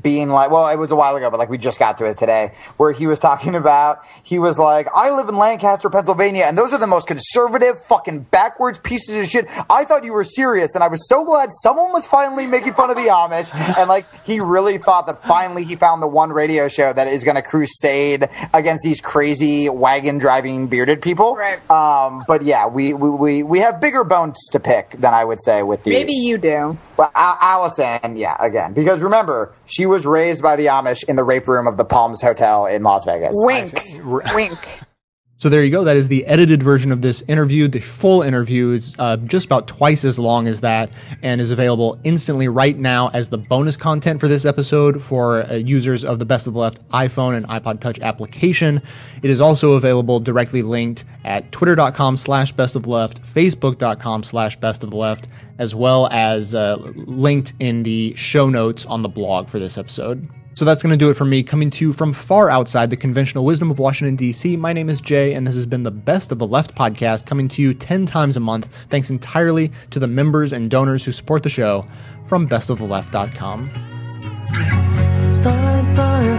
Speaker 32: being like, well, it was a while ago, but like we just got to it today, where he was talking about, he was like, I live in Lancaster, Pennsylvania, and those are the most conservative, fucking backwards pieces of shit. I thought you were serious, and I was so glad someone was finally making fun of the Amish, and like he really thought that finally he found the one radio show that is going to crusade against these crazy wagon driving bearded people. Right. Um, but yeah, we, we we we have bigger bones to pick than I would say with the
Speaker 33: Maybe you do.
Speaker 32: Well, Al- Allison, yeah, again, because remember, she was raised by the Amish in the rape room of the Palms Hotel in Las Vegas.
Speaker 33: Wink. Wink.
Speaker 1: So there you go. That is the edited version of this interview. The full interview is uh, just about twice as long as that and is available instantly right now as the bonus content for this episode for uh, users of the Best of the Left iPhone and iPod Touch application. It is also available directly linked at twitter.com slash best of left, facebook.com slash best of left, as well as uh, linked in the show notes on the blog for this episode. So that's going to do it for me, coming to you from far outside the conventional wisdom of Washington, D.C. My name is Jay, and this has been the Best of the Left podcast, coming to you 10 times a month, thanks entirely to the members and donors who support the show from bestoftheleft.com.
Speaker 34: Thought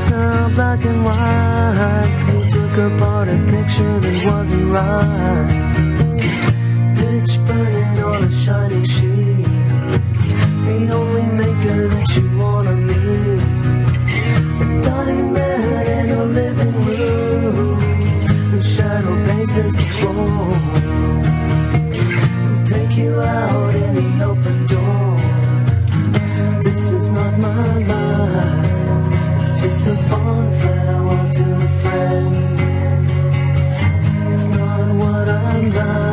Speaker 34: now black and white. you took apart a picture that wasn't right. Pitch burning on a shining sheet. The only paces the floor. Who'll take you out the open door. This is not my life. It's just a fond farewell to a friend. It's not what I'm like.